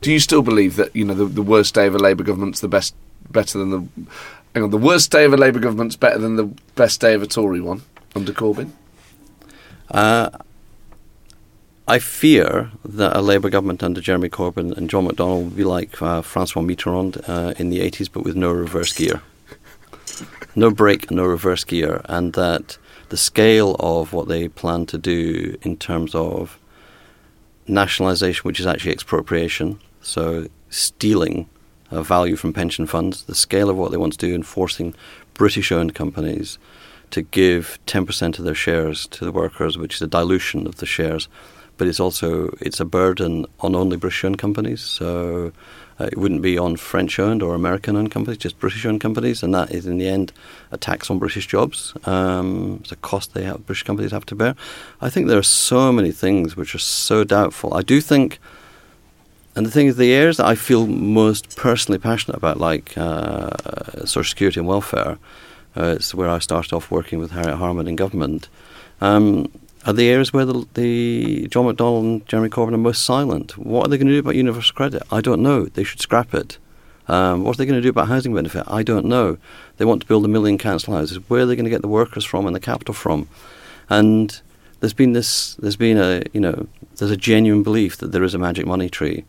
Do you still believe that you know the, the worst day of a Labour government's the best, better than the hang on, the worst day of a Labour government's better than the best day of a Tory one under Corbyn? Uh, I fear that a Labour government under Jeremy Corbyn and John McDonnell will be like uh, Francois Mitterrand uh, in the 80s, but with no reverse gear. no brake, no reverse gear. And that the scale of what they plan to do in terms of nationalisation, which is actually expropriation, so stealing uh, value from pension funds, the scale of what they want to do in forcing British owned companies to give 10% of their shares to the workers, which is a dilution of the shares. But it's also it's a burden on only British owned companies. So uh, it wouldn't be on French owned or American owned companies, just British owned companies, and that is in the end a tax on British jobs. Um, it's a cost they have, British companies have to bear. I think there are so many things which are so doubtful. I do think and the thing is, the areas that I feel most personally passionate about, like uh, Social Security and welfare, uh, it's where I started off working with Harriet Harman in government, um, are the areas where the, the, John McDonnell and Jeremy Corbyn are most silent. What are they going to do about universal credit? I don't know. They should scrap it. Um, what are they going to do about housing benefit? I don't know. They want to build a million council houses. Where are they going to get the workers from and the capital from? And there's been this. There's been a you know. There's a genuine belief that there is a magic money tree,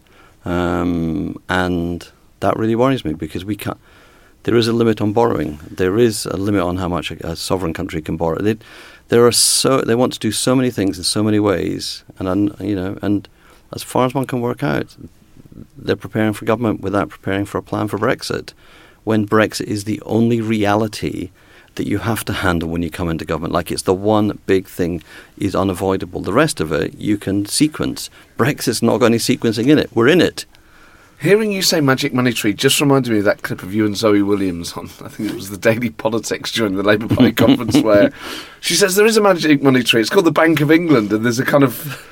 um, and that really worries me because we can't. There is a limit on borrowing. There is a limit on how much a, a sovereign country can borrow. They, there are so they want to do so many things in so many ways, and you know, and as far as one can work out, they're preparing for government without preparing for a plan for Brexit, when Brexit is the only reality that you have to handle when you come into government. Like it's the one big thing is unavoidable. The rest of it you can sequence. Brexit's not got any sequencing in it. We're in it. Hearing you say magic money tree just reminded me of that clip of you and Zoe Williams on, I think it was the Daily Politics during the Labour Party conference, (laughs) where she says there is a magic money tree. It's called the Bank of England, and there's a kind of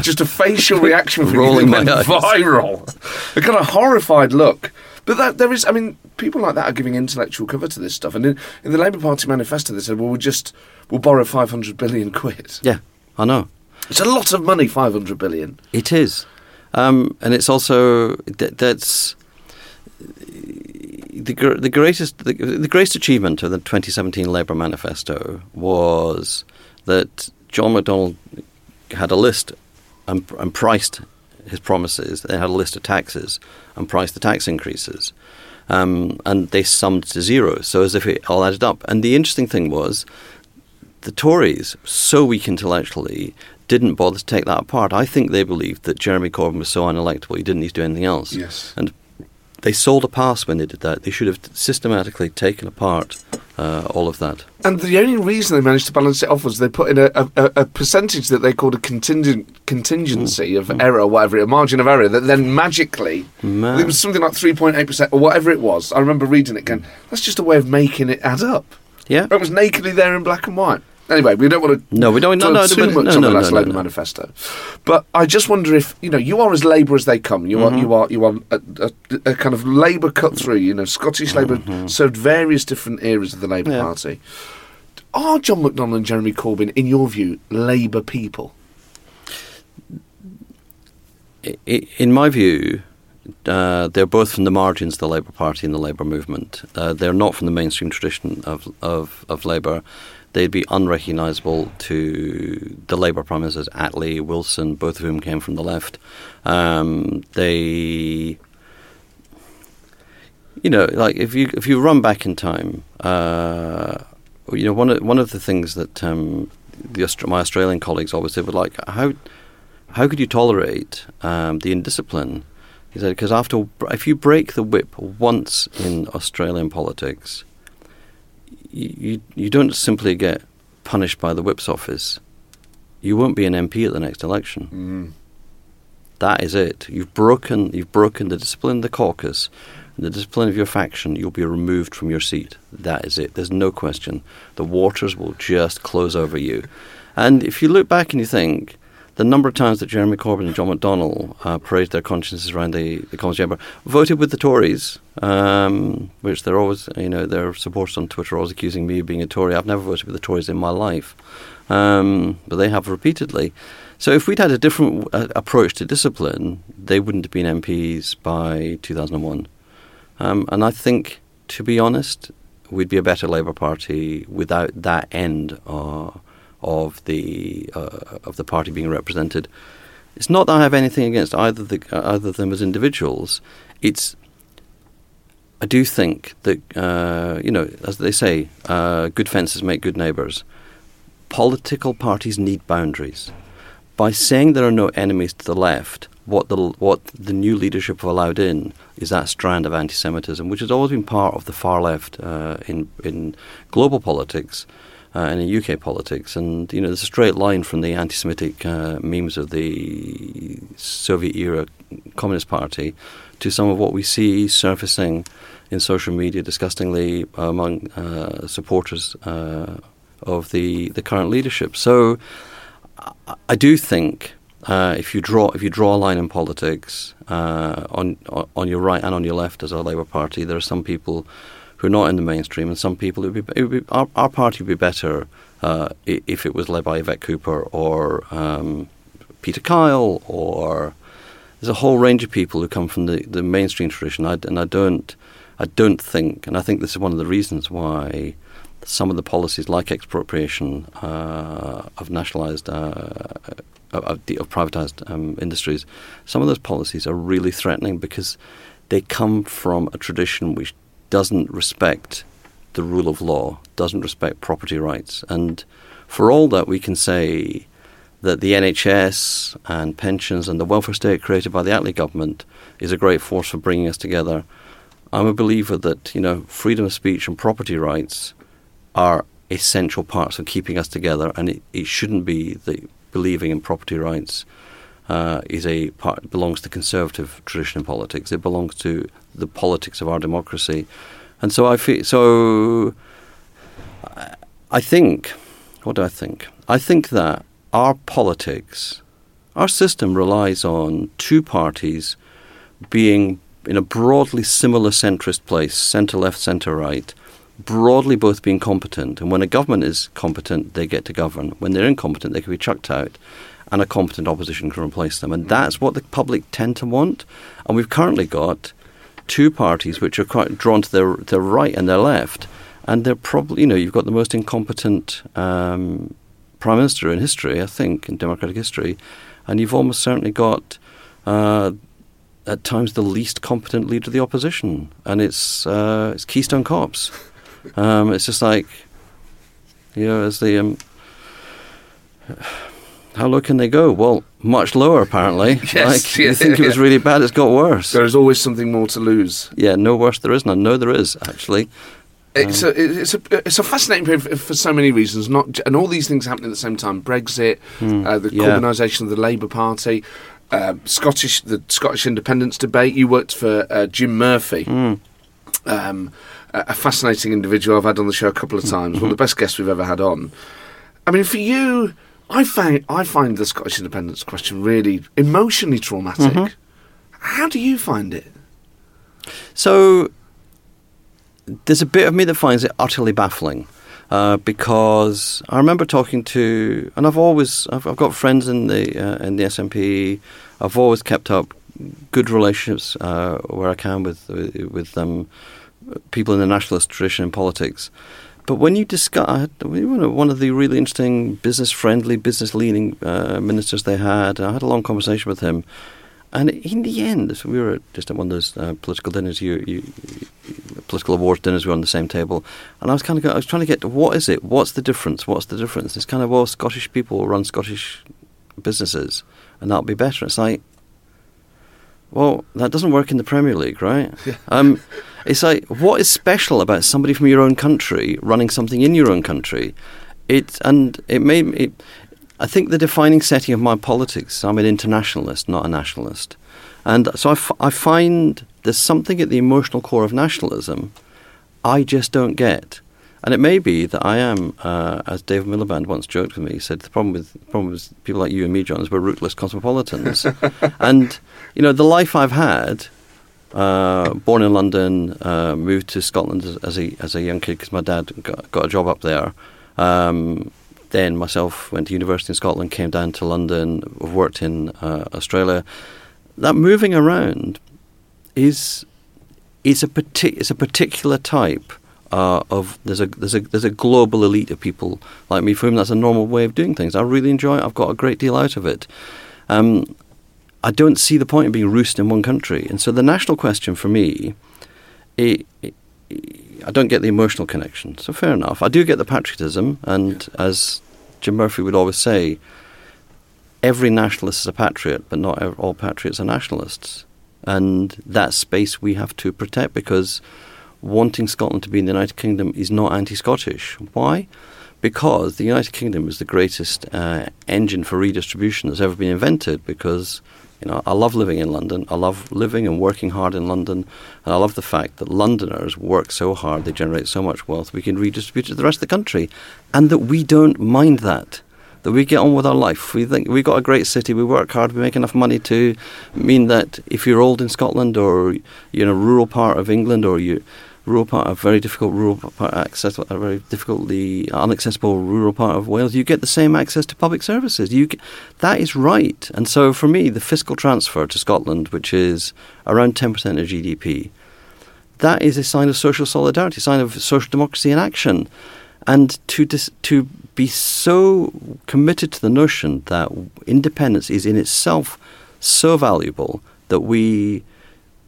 just a facial reaction from (laughs) Rolling my eyes. viral, a kind of horrified look. But that there is, I mean, people like that are giving intellectual cover to this stuff. And in, in the Labour Party manifesto, they said, "Well, we'll just we'll borrow 500 billion quid." Yeah, I know. It's a lot of money, 500 billion. It is, um, and it's also that, that's the the greatest the, the greatest achievement of the 2017 Labour manifesto was that John McDonnell had a list and, and priced his promises. They had a list of taxes and priced the tax increases. Um, and they summed to zero, so as if it all added up. And the interesting thing was, the Tories, so weak intellectually, didn't bother to take that apart. I think they believed that Jeremy Corbyn was so unelectable, he didn't need to do anything else. Yes. And they sold a pass when they did that. They should have systematically taken apart uh, all of that. And the only reason they managed to balance it off was they put in a, a, a percentage that they called a contingent contingency of error, or whatever, a margin of error, that then magically, Ma- it was something like 3.8% or whatever it was. I remember reading it going, that's just a way of making it add up. Yeah. It was nakedly there in black and white. Anyway, we don't want to No, we don't- no, no, too much no, on no, the last Labour manifesto. But I just wonder if you know you are as Labour as they come. You Mm-hmm. are you are you are a, a, a kind of Labour cut through. You know, Scottish Labour served various different eras of the Labour Mm-hmm. Yeah. Party. Are John McDonnell and Jeremy Corbyn, in your view, Labour people? In my view, uh, they're both from the margins of the Labour Party and the Labour movement. Uh, they're not from the mainstream tradition of, of, of Labour. They'd be unrecognisable to the Labour Prime Ministers Attlee, Wilson, both of whom came from the left. Um, they, you know, like if you if you run back in time, uh, you know, one of one of the things that um, the my Australian colleagues always said like how how could you tolerate um, the indiscipline? He said, because after if you break the whip once in Australian politics, you, you don't simply get punished by the whip's office. You won't be an MP at the next election. Mm-hmm. That is it. You've broken you've broken the discipline of the caucus, the discipline of your faction. You'll be removed from your seat. That is it. There's no question. The waters will just close over you. And if you look back and you think the number of times that Jeremy Corbyn and John McDonnell uh, praised their consciences around the, the Commons Chamber, voted with the Tories, um, which they're always, you know, their supporters on Twitter are always accusing me of being a Tory. I've never voted with the Tories in my life, um, but they have repeatedly. So if we'd had a different uh, approach to discipline, they wouldn't have been MPs by 2001. Um, and I think, to be honest, we'd be a better Labour Party without that end uh, of the uh, of the party being represented. It's not that I have anything against either the uh, either of them as individuals. It's I do think that uh, you know, as they say, uh, good fences make good neighbours. Political parties need boundaries. By saying there are no enemies to the left, what the what the new leadership have allowed in is that strand of anti-Semitism, which has always been part of the far left uh, in in global politics uh, and in UK politics. And you know, there's a straight line from the anti-Semitic uh, memes of the Soviet-era Communist Party to some of what we see surfacing in social media disgustingly among uh, supporters uh, of the the current leadership. So. I- do think uh, if you draw if you draw a line in politics uh, on- on your right and on your left as a Labour Party, there are some people who are not in the mainstream, and some people it would be, it would be our, our party would be better uh, if it was led by Yvette Cooper or um, Peter Kyle or there's a whole range of people who come from the, the mainstream tradition, I, and I don't, I don't think, and I think this is one of the reasons why some of the policies, like expropriation uh, of nationalised, uh, of, of privatised um, industries, some of those policies are really threatening because they come from a tradition which doesn't respect the rule of law, doesn't respect property rights, and for all that we can say that the NHS and pensions and the welfare state created by the Attlee government is a great force for bringing us together. I'm a believer that you know freedom of speech and property rights are essential parts of keeping us together, and it, it shouldn't be that believing in property rights uh, is a part belongs to conservative tradition in politics. It belongs to the politics of our democracy, and so I feel so. I think, what do I think? I think that our politics, our system relies on two parties being in a broadly similar centrist place, centre left, centre right, broadly both being competent. And when a government is competent, they get to govern. When they're incompetent, they can be chucked out, and a competent opposition can replace them. And that's what the public tend to want. And we've currently got two parties which are quite drawn to their, their right and their left. And they're probably, you know, you've got the most incompetent um, prime minister in history, I think, in democratic history, and you've almost certainly got. Uh, at times, the least competent leader of the opposition, and it's uh, it's Keystone Cops. Um, it's just like, you know, as the um, how low can they go? Well, much lower apparently. (laughs) yes, like, yeah, you think yeah. it was really bad, it's got worse. There is always something more to lose. Yeah, no worse there is none. No, there is actually. It's a it's a it's a fascinating period for, so many reasons. Not and all these things happening at the same time. Brexit, uh, the Hmm. Yeah. Corbynisation of the Labour Party, uh, Scottish the Scottish independence debate. You worked for uh, Jim Murphy. Hmm. Um, a a fascinating individual I've had on the show a couple of (laughs) times. One of the best guests we've ever had on. I mean, for you, I find I find the Scottish independence question really emotionally traumatic. Mm-hmm. How do you find it? So there's a bit of me that finds it utterly baffling. Uh, because I remember talking to, and I've always, I've, I've got friends in the uh, in the SNP. I've always kept up good relationships uh, where I can with with um, people in the nationalist tradition in politics. But when you discuss, one of- the really interesting business friendly, business leaning uh, ministers they had, I had a long conversation with him. And in the end, so we were just at one of those uh, political dinners, you, you, political awards dinners. We were on the same table, and I was kind of, I was trying to get to what is it? What's the difference? What's the difference? It's kind of well, Scottish people run Scottish businesses, and that'll be better. It's like, well, that doesn't work in the Premier League, right? (laughs) Um, it's like, what is special about somebody from your own country running something in your own country? It and it made me. I think the defining setting of my politics. I'm an internationalist, not a nationalist, and so I, f- I find there's something at the emotional core of nationalism I just don't get. And it may be that I am, uh, as David Miliband once joked with me, he said the problem with the problem with people like you and me, John, is we're rootless cosmopolitans. (laughs) and you know the life I've had, uh, born in London, uh, moved to Scotland as, as a as a young kid because my dad got, got a job up there. Um, then myself went to university in Scotland, came down to London, worked in uh, Australia. That moving around is is a partic- it's a particular type uh, of there's a there's a there's a global elite of people like me for whom that's a normal way of doing things. I really enjoy it. I've got a great deal out of it. Um, I don't see the point of being roosted in one country, and so the national question for me, it, it, I don't get the emotional connection. So fair enough. I do get the patriotism, and as Jim Murphy would always say, every nationalist is a patriot, but not all patriots are nationalists. And that space we have to protect because wanting Scotland to be in the United Kingdom is not anti Scottish. Why? Because the United Kingdom is the greatest uh, engine for redistribution that's ever been invented because. You know, I love living in London. I love living and working hard in London, and I love the fact that Londoners work so hard, they generate so much wealth, we can redistribute it to the rest of the country, and that we don't mind that that we get on with our life. We think we've got a great city, we work hard, we make enough money to mean that if you're old in Scotland or you're in a rural part of England or you rural part, a very difficult rural part, access, a very difficultly inaccessible rural part of Wales, you get the same access to public services. You, that is right. And so for me, the fiscal transfer to Scotland, which is around 10% of GDP, that is a sign of social solidarity, a sign of social democracy in action. And to dis- to be so committed to the notion that independence is in itself so valuable that we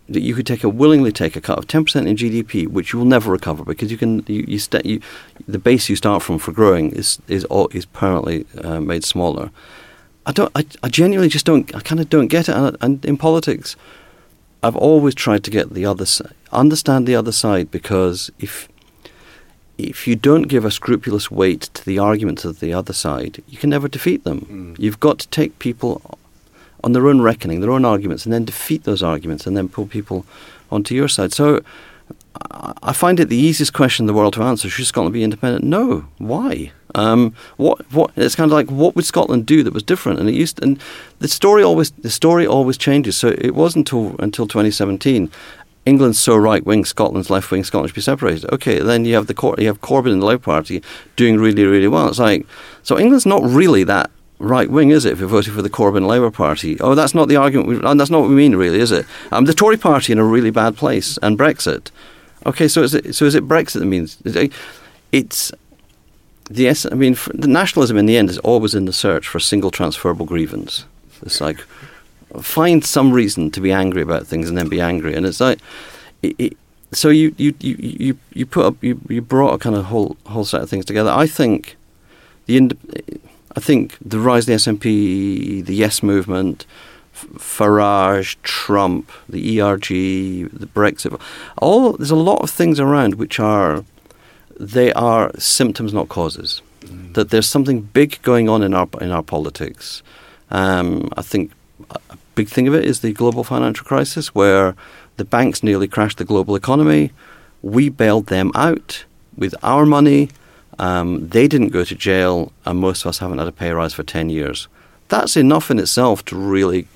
that you could take a willingly take a cut of ten percent in GDP, which you will never recover because you can you, you, st- you the base you start from for growing is is all, is permanently uh, made smaller. I don't. I, I genuinely just don't. I kind of don't get it. And, and in politics, I've always tried to get the other side, understand the other side, because if if you don't give a scrupulous weight to the arguments of the other side, you can never defeat them. Mm. You've got to take people on their own reckoning, their own arguments, and then defeat those arguments, and then pull people onto your side. So I find it the easiest question in the world to answer. Should Scotland be independent? No. Why? Um, what? What? It's kind of like what would Scotland do that was different? And it used, and the story always the story always changes. So it wasn't until until 2017 England's so right wing, Scotland's left wing, Scotland should be separated. Okay, then you have the you have Corbyn and the Labour Party doing really, really well. It's like so England's not really that right wing, is it? If you're voting for the Corbyn Labour Party, oh, that's not the argument. We, that's not what we mean, really, is it? Um, the Tory Party in a really bad place, and Brexit. Okay, so is it so is it Brexit that means it's the I mean the nationalism in the end is always in the search for a single transferable grievance. It's like find some reason to be angry about things and then be angry. And it's like, it, it, so you, you, you, you, you put up, you, you brought a kind of whole, whole set of things together. I think the, I think the rise of the SNP, the Yes movement, Farage, Trump, the ERG, the Brexit, all there's a lot of things around which are they are symptoms, not causes. Mm. That there's something big going on in our in our politics. Um, I think a big thing of it is the global financial crisis, where the banks nearly crashed the global economy. We bailed them out with our money. Um, they didn't go to jail, and most of us haven't had a pay rise for 10 years. That's enough in itself to really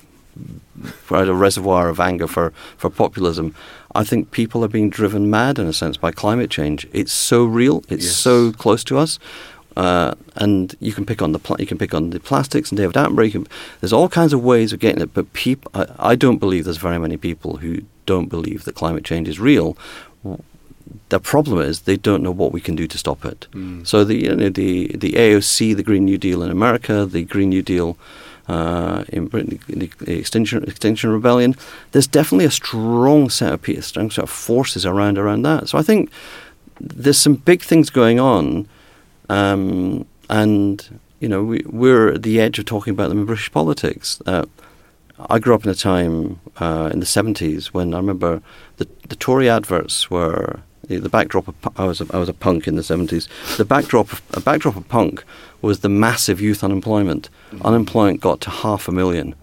provide a reservoir of anger for, for populism. I think people are being driven mad, in a sense, by climate change. It's so real, it's yes. so close to us. Uh, and you can pick on the pl- you can pick on the plastics and David Attenborough. Can, there's all kinds of ways of getting it, but peop- I, I, don't believe there's very many people who don't believe that climate change is real. The problem is they don't know what we can do to stop it. Mm. So the you know, the the AOC, the Green New Deal in America, the Green New Deal uh, in Britain, the, the Extinction Extinction Rebellion. There's definitely a strong set of strong set of forces around around that. So I think there's some big things going on um, and you know, we, we're at the edge of talking about them in British politics. Uh, I grew up in a time uh, in the seventies when I remember the the Tory adverts were the backdrop of I was a, I was a punk in the seventies. The backdrop of, a backdrop of punk was the massive youth unemployment. Unemployment got to half a million,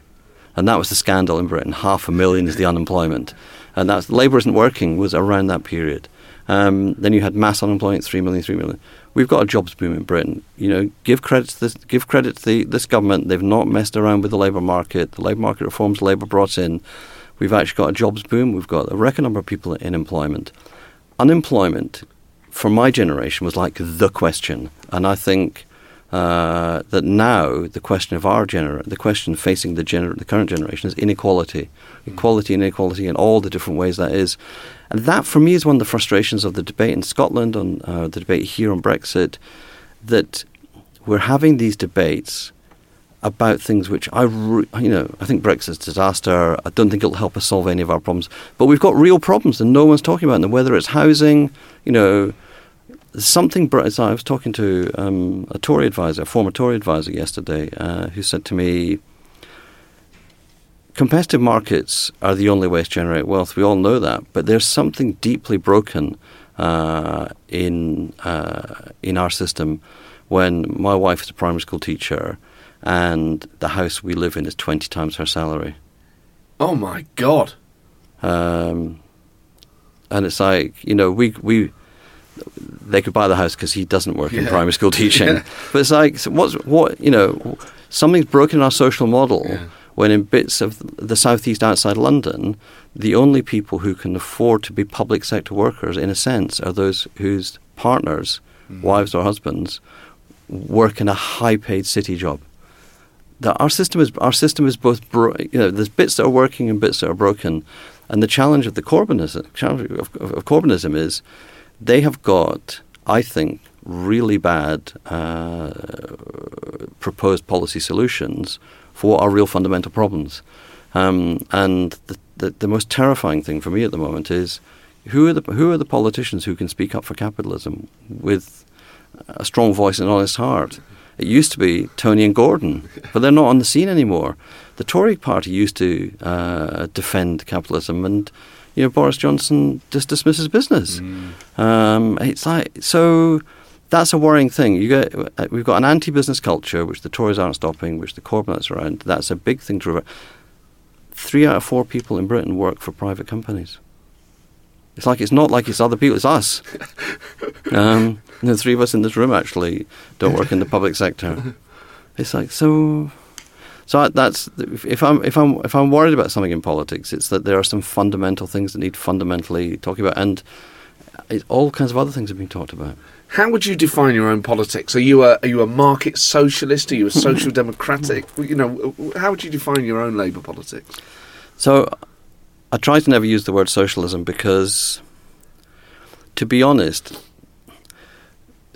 and that was the scandal in Britain. Half a million is the unemployment, and that's Labour isn't working was around that period. Um, then you had mass unemployment, three million, three million we've got a jobs boom in Britain. You know, give credit to this, give credit to the, this government. They've not messed around with the labour market. The labour market reforms Labour brought in. We've actually got a jobs boom. We've got a record number of people in employment. Unemployment, for my generation, was like the question, and I think. Uh, that now the question of our gener- the question facing the, gener- the current generation is inequality, equality and inequality in all the different ways that is, and that, for me, is one of the frustrations of the debate in Scotland, on uh, the debate here on Brexit, that we're having these debates about things which I, re- you know, I think Brexit's a disaster. I don't think it'll help us solve any of our problems. But we've got real problems, and no one's talking about them. Whether it's housing, you know, something. I was talking to um, a Tory advisor, a former Tory advisor, yesterday, uh, who said to me, Competitive markets are the only way to generate wealth. We all know that, but there's something deeply broken uh, in uh, in our system when my wife is a primary school teacher and the house we live in is 20 times her salary. Oh my God. Um, and it's like, you know, we, we, they could buy the house because he doesn't work yeah. in primary school (laughs) teaching. Yeah. But it's like, what's, what, you know, something's broken in our social model. Yeah when in bits of the southeast outside London, the only people who can afford to be public sector workers, in a sense, are those whose partners, mm. wives or husbands, work in a high-paid city job. That our system is our system is both bro- you know there's bits that are working and bits that are broken, and the challenge of the Corbynism challenge of, of, of Corbynism is they have got I think really bad uh, proposed policy solutions for what are real fundamental problems. Um, and the, the, the, most terrifying thing for me at the moment is who are the who are the politicians who can speak up for capitalism with a strong voice and honest heart? It used to be Tony and Gordon, but they're not on the scene anymore. The Tory party used to uh, defend capitalism, and you know Boris Johnson just dismisses business. Mm. Um, it's like so. That's a worrying thing. You get, uh, we've got an anti-business culture, which the Tories aren't stopping, which the Corbynites are around. That's a big thing to. remember. Three out of four people in Britain work for private companies. It's like it's not like it's other people; it's us. (laughs) Um, the three of us in this room actually don't work in the public sector. It's like so. So that's if I'm if I'm if I'm worried about something in politics, it's that there are some fundamental things that need fundamentally talking about, and all kinds of other things have been talked about. How would you define your own politics? Are you a are you a market socialist? Are you a social (laughs) democratic? You know, how would you define your own Labour politics? So, I try to never use the word socialism because, to be honest,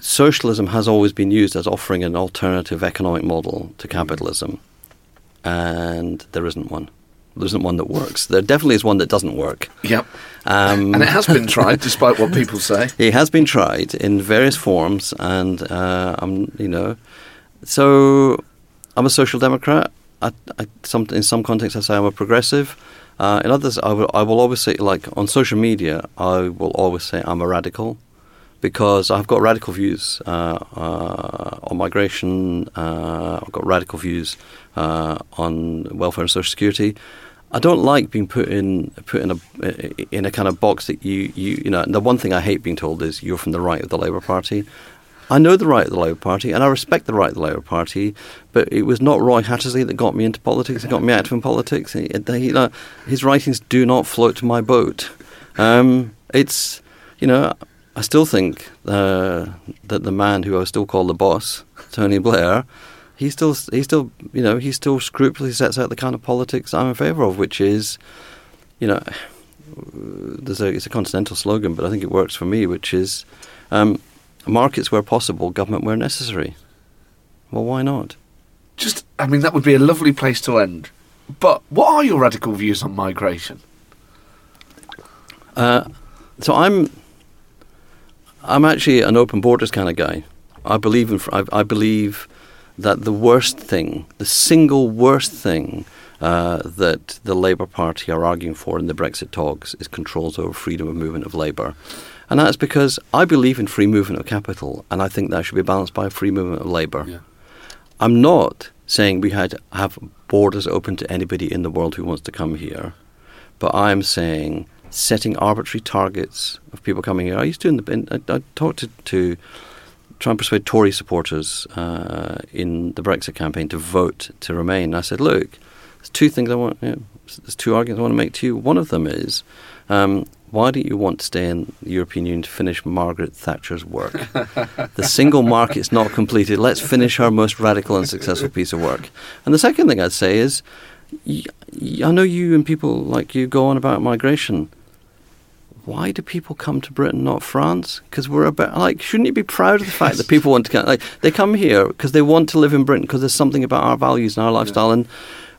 socialism has always been used as offering an alternative economic model to capitalism, and there isn't one. There isn't one that works. There definitely is one that doesn't work. Yep. Um, and it has been tried, (laughs) despite what people say. It has been tried in various forms, and uh, I'm, you know, so I'm a social democrat. I, I, some, in some contexts, I say I'm a progressive. Uh, in others, I will, I will always say, like on social media, I will always say I'm a radical because I've got radical views uh, uh, on migration. Uh, I've got radical views uh, on welfare and social security. I don't like being put in put in a in a kind of box that you you you know. The one thing I hate being told is you're from the right of the Labour Party. I know the right of the Labour Party and I respect the right of the Labour Party, but it was not Roy Hattersley that got me into politics. It got me active in politics. He, he, his writings do not float my boat. Um, it's you know I still think uh, that the man who I still call the boss, Tony Blair, he still he still you know he still scrupulously sets out the kind of politics I'm in favour of, which is, you know, there's a it's a continental slogan, but I think it works for me, which is, um, markets where possible, government where necessary. Well, why not? Just, I mean, that would be a lovely place to end. But what are your radical views on migration? Uh, so I'm I'm actually an open borders kind of guy. I believe in. I, I believe that the worst thing, the single worst thing uh, that the Labour Party are arguing for in the Brexit talks is controls over freedom of movement of labour. And that's because I believe in free movement of capital, and I think that should be balanced by free movement of labour. Yeah. I'm not saying we had to have borders open to anybody in the world who wants to come here, but I'm saying setting arbitrary targets of people coming here. I used to, in the, in, I, I, talked to, to try and persuade Tory supporters uh, in the Brexit campaign to vote to remain. I said, look, there's two things I want, you know, there's two arguments I want to make to you. One of them is, um, why don't you want to stay in the European Union to finish Margaret Thatcher's work? (laughs) the single market's not completed. Let's finish her most radical and successful piece of work. And the second thing I'd say is, I know you and people like you go on about migration why do people come to Britain, not France? Because we're about like, shouldn't you be proud of the fact that people want to come? Like, they come here because they want to live in Britain because there's something about our values and our lifestyle, yeah. and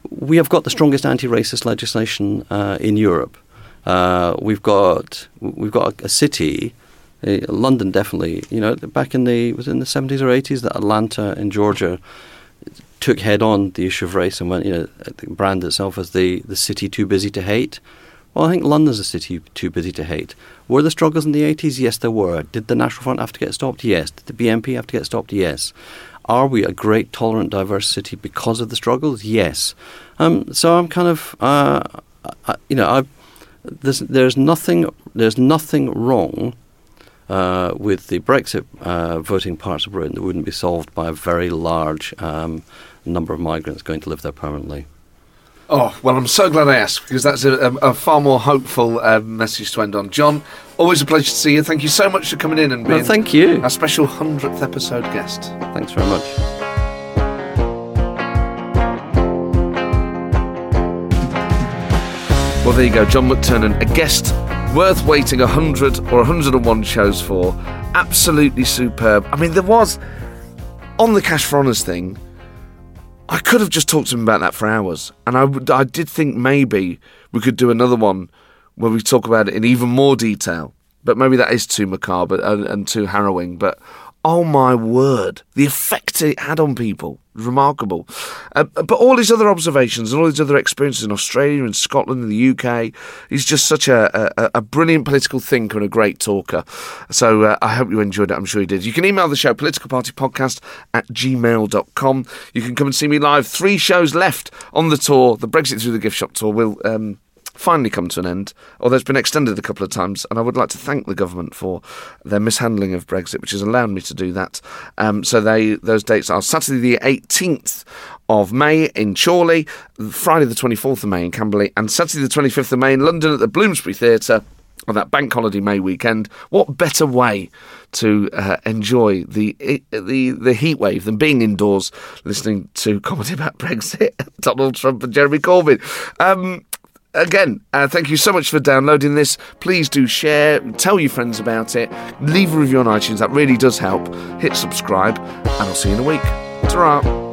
we have got the strongest anti-racist legislation uh, in Europe. Uh, we've got we've got a, a city, uh, London definitely. You know, back in the was in the seventies or eighties that Atlanta in Georgia took head on the issue of race and went, you know, branded itself as the the city too busy to hate. Well, I think London's a city too busy to hate. Were there struggles in the 80s? Yes, there were. Did the National Front have to get stopped? Yes. Did the BNP have to get stopped? Yes. Are we a great, tolerant, diverse city because of the struggles? Yes. Um, so I'm kind of, uh, I, you know, I, there's, there's nothing, there's nothing wrong uh, with the Brexit uh, voting parts of Britain that wouldn't be solved by a very large um, number of migrants going to live there permanently. Oh, well, I'm so glad I asked because that's a, a, far more hopeful uh, message to end on. John, always a pleasure to see you. Thank you so much for coming in and Well, being thank you. our special 100th episode guest. Thanks very much. Well, there you go, John McTernan, a guest worth waiting 100 or 101 shows for. Absolutely superb. I mean, there was, on the Cash for Honours thing, I could have just talked to him about that for hours. And I, I did think maybe we could do another one where we talk about it in even more detail. But maybe that is too macabre and, and too harrowing. But oh my word, the effect it had on people remarkable. Uh, but all his other observations and all his other experiences in Australia and Scotland and the UK, he's just such a, a, a brilliant political thinker and a great talker. So uh, I hope you enjoyed it. I'm sure you did. You can email the show, politicalpartypodcast at gmail.com. You can come and see me live. Three shows left on the tour. The Brexit Through the Gift Shop tour We'll. Um, finally come to an end, although it's been extended a couple of times, and I would like to thank the government for their mishandling of Brexit, which has allowed me to do that. Um, so they those dates are Saturday the 18th of May in Chorley, Friday the 24th of May in Camberley, and Saturday the 25th of May in London at the Bloomsbury Theatre on that bank holiday May weekend. What better way to uh, enjoy the the the heat wave than being indoors listening to comedy about (laughs) Brexit, Donald Trump and Jeremy Corbyn? Um, Again, uh, thank you so much for downloading this. Please do share, tell your friends about it, leave a review on iTunes, that really does help. Hit subscribe, and I'll see you in a week. ta